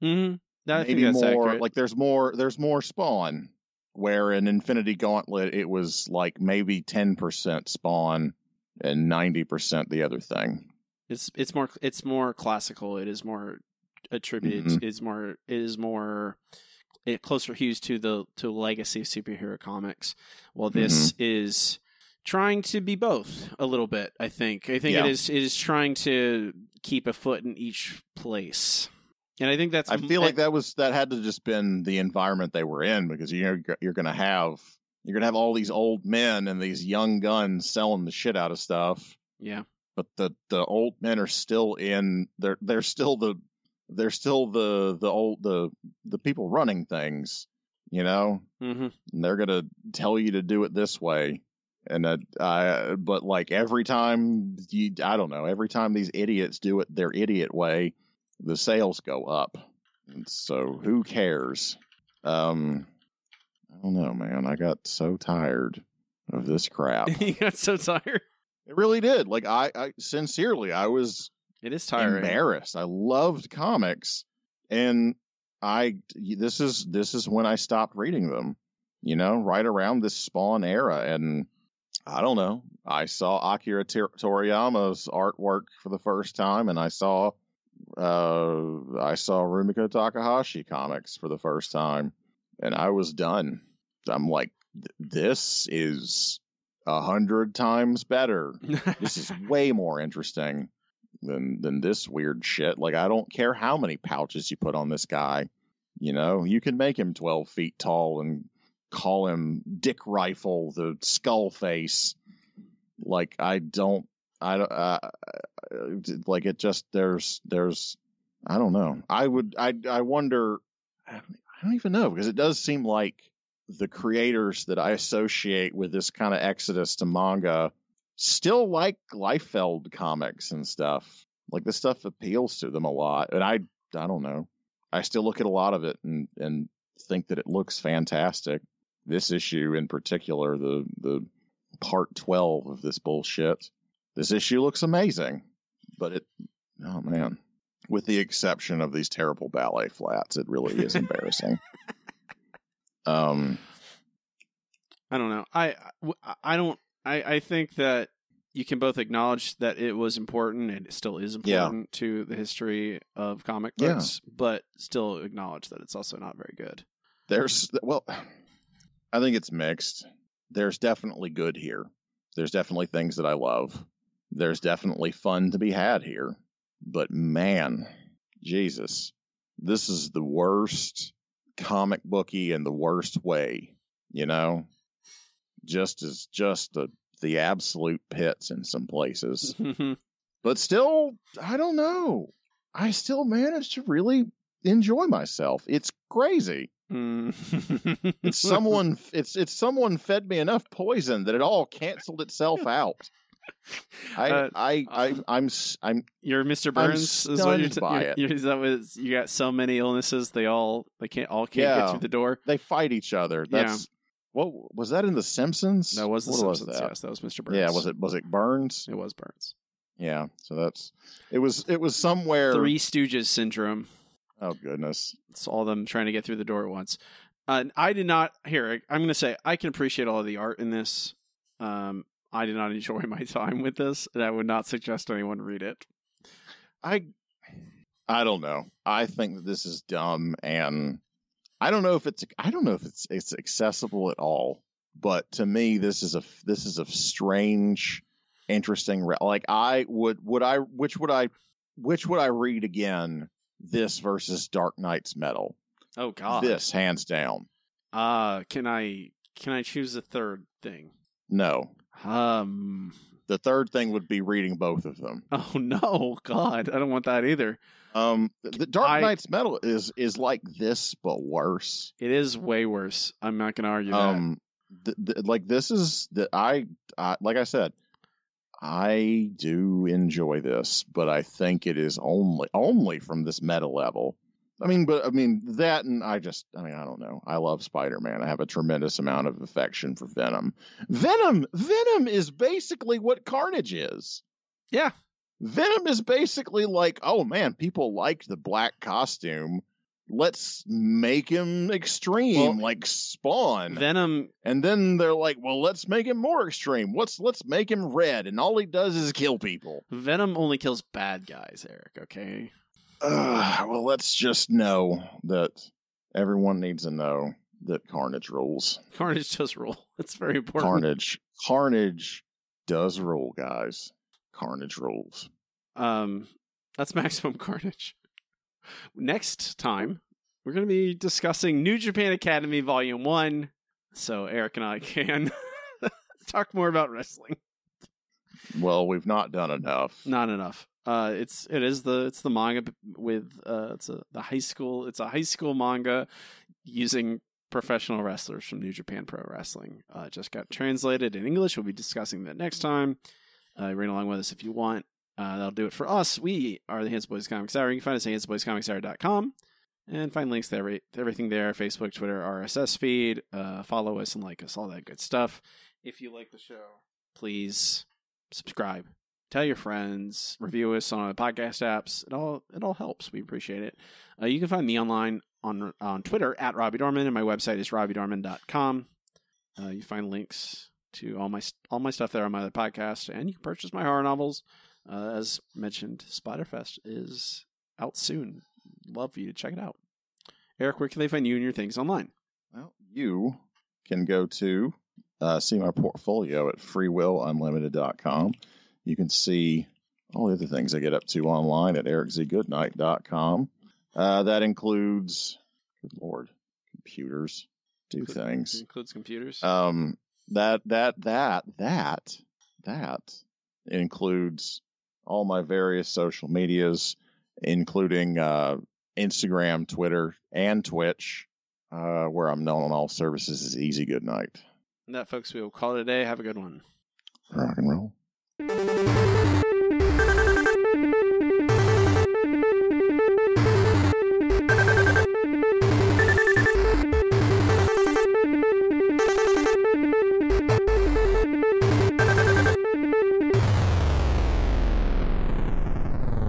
Mm-hmm. Think Maybe more accurate. like there's more there's more Spawn where in Infinity Gauntlet it was like maybe 10% Spawn and 90% the other thing. it's it's more it's more classical. It is more attributed. Mhm. It's more it is more it closer hues to the to legacy of superhero comics. Well, this Mm-hmm. is trying to be both a little bit. I think. I think Yeah. it is it is trying to keep a foot in each place. And I think that's I feel like that was that had to just been the environment they were in because you're you're going to have you're to have all these old men and these young guns selling the shit out of stuff. yeah. but the the old men are still in they're they're still the they're still the the old the the people running things you know? Mm-hmm. and they're gonna tell you to do it this way. And that uh but like every time you i don't know every time these idiots do it their idiot way the sales go up. And so who cares? Um i don't know man. I got so tired of this crap. You got so tired. it really did. Like i i sincerely i was It is tiring. embarrassed. I loved comics, and I this is this is when I stopped reading them. You know, right around this Spawn era, and I don't know. I saw Akira Tor- Toriyama's artwork for the first time, and I saw uh, I saw Rumiko Takahashi comics for the first time, and I was done. I'm like, this is a hundred times better this is way more interesting than than this weird shit. Like I don't care how many pouches you put on this guy. You know, you can make him twelve feet tall and call him Dick Rifle, the skull face. Like I don't, I don't, uh, uh, like it. Just there's there's, I don't know. I would, I I wonder. I don't even know because it does seem like the creators that I associate with this kind of exodus to manga still like Liefeld comics and stuff. Like this stuff appeals to them a lot, and I I don't know. I still look at a lot of it and and think that it looks fantastic. This issue in particular, the the part twelve of this bullshit. This issue looks amazing, but it oh man, with the exception of these terrible ballet flats, it really is embarrassing. Um, I don't know. I I- I don't. I I think that you can both acknowledge that it was important and it still is Yeah. important to the history of comic Yeah. books, but still acknowledge that it's also not very good. there's well i think it's mixed there's definitely good here there's definitely things that i love there's definitely fun to be had here but man jesus this is the worst comic booky in the worst way you know just as just the the absolute pits in some places but still i don't know i still managed to really enjoy myself it's crazy Mm. it's someone it's it's someone fed me enough poison that it all canceled itself out I, Uh, I, I, I'm, s- I'm, You're Mr. I'm Burns. is what you're, stunned by you're, it. you're- what you got so many illnesses they all they can't all can't get through the door. they fight each other. Yeah. That's what was that in The Simpsons? That was the what Simpsons. Was that? Yes, that was Mr. Burns. Yeah, was it was it Burns? It was Burns. Yeah, so that's it was it was somewhere. Three Stooges syndrome. Oh goodness. It's all them trying to get through the door at once. Uh, I did not here. I'm going to say I can appreciate all of the art in this. Um, I did not enjoy my time with this, and I would not suggest anyone read it. I I don't know. I think that this is dumb and I don't know if it's I don't know if it's it's accessible at all. But to me this is a this is a strange interesting re- like I would would I which would I which would I read again this versus Dark Nights Metal. Oh God. This hands down. Uh, can I can I choose a third thing? No. Um. The third thing would be reading both of them. Oh no, God! I don't want that either. Um the, Dark I- Nights Metal is is like this but worse. It is way worse. I'm not going to argue that. um th- th- like this is that I, I like i said i do enjoy this but i think it is only only from this meta level i mean but i mean that and i just i mean i don't know i love spider-man i have a tremendous amount of affection for venom venom venom is basically what carnage is Yeah. venom is basically like oh man people liked the black costume let's make him extreme Well, like spawn Venom. and then they're like, "Well, let's make him more extreme. Let's let's make him red, and all he does is kill people." Venom only kills bad guys, Eric. Okay. Ugh, well, let's just know that everyone needs to know that Carnage rules. Carnage does rule. It's very important. Carnage, Carnage does rule, guys. Carnage rules. Um, that's maximum carnage. Next time, we're going to be discussing New Japan Academy Volume One. So Eric and I can talk more about wrestling. Well, we've not done enough. Not enough. Uh, it's it is the it's the manga with uh it's a the high school it's a high school manga using professional wrestlers from New Japan Pro Wrestling. Uh, just got translated in English. We'll be discussing that next time. Uh, read along with us if you want. Uh, that'll do it for us. We are the Hands Boys Comics Hour. You can find us at handsboyscomicshour.com and find links to, every, to everything there Facebook, Twitter, RSS feed. Uh, follow us and like us, all that good stuff. If you like the show, please subscribe. Tell your friends, review us on the podcast apps. It all it all helps. We appreciate it. Uh, you can find me online on on Twitter at Robbie Dorman, and my website is robbiedorman.com. Uh, you find links to all my all my stuff there on my other podcast, and you can purchase my horror novels. Uh, as mentioned, Spiderfest is out soon. Love for you to check it out. Eric, where can they find you and your things online? Well, you can go to uh, see my portfolio at freewillunlimited.com. You can see all the other things I get up to online at ericzgoodnight.com. Uh, that includes, good lord, computers do things. includes computers. Um, that that that that that includes all my various social medias, including uh, Instagram, Twitter, and Twitch, uh, where I'm known on all services as Easy Good Night. And that, folks, we will call it a day. Have a good one. Rock and roll. Thank you.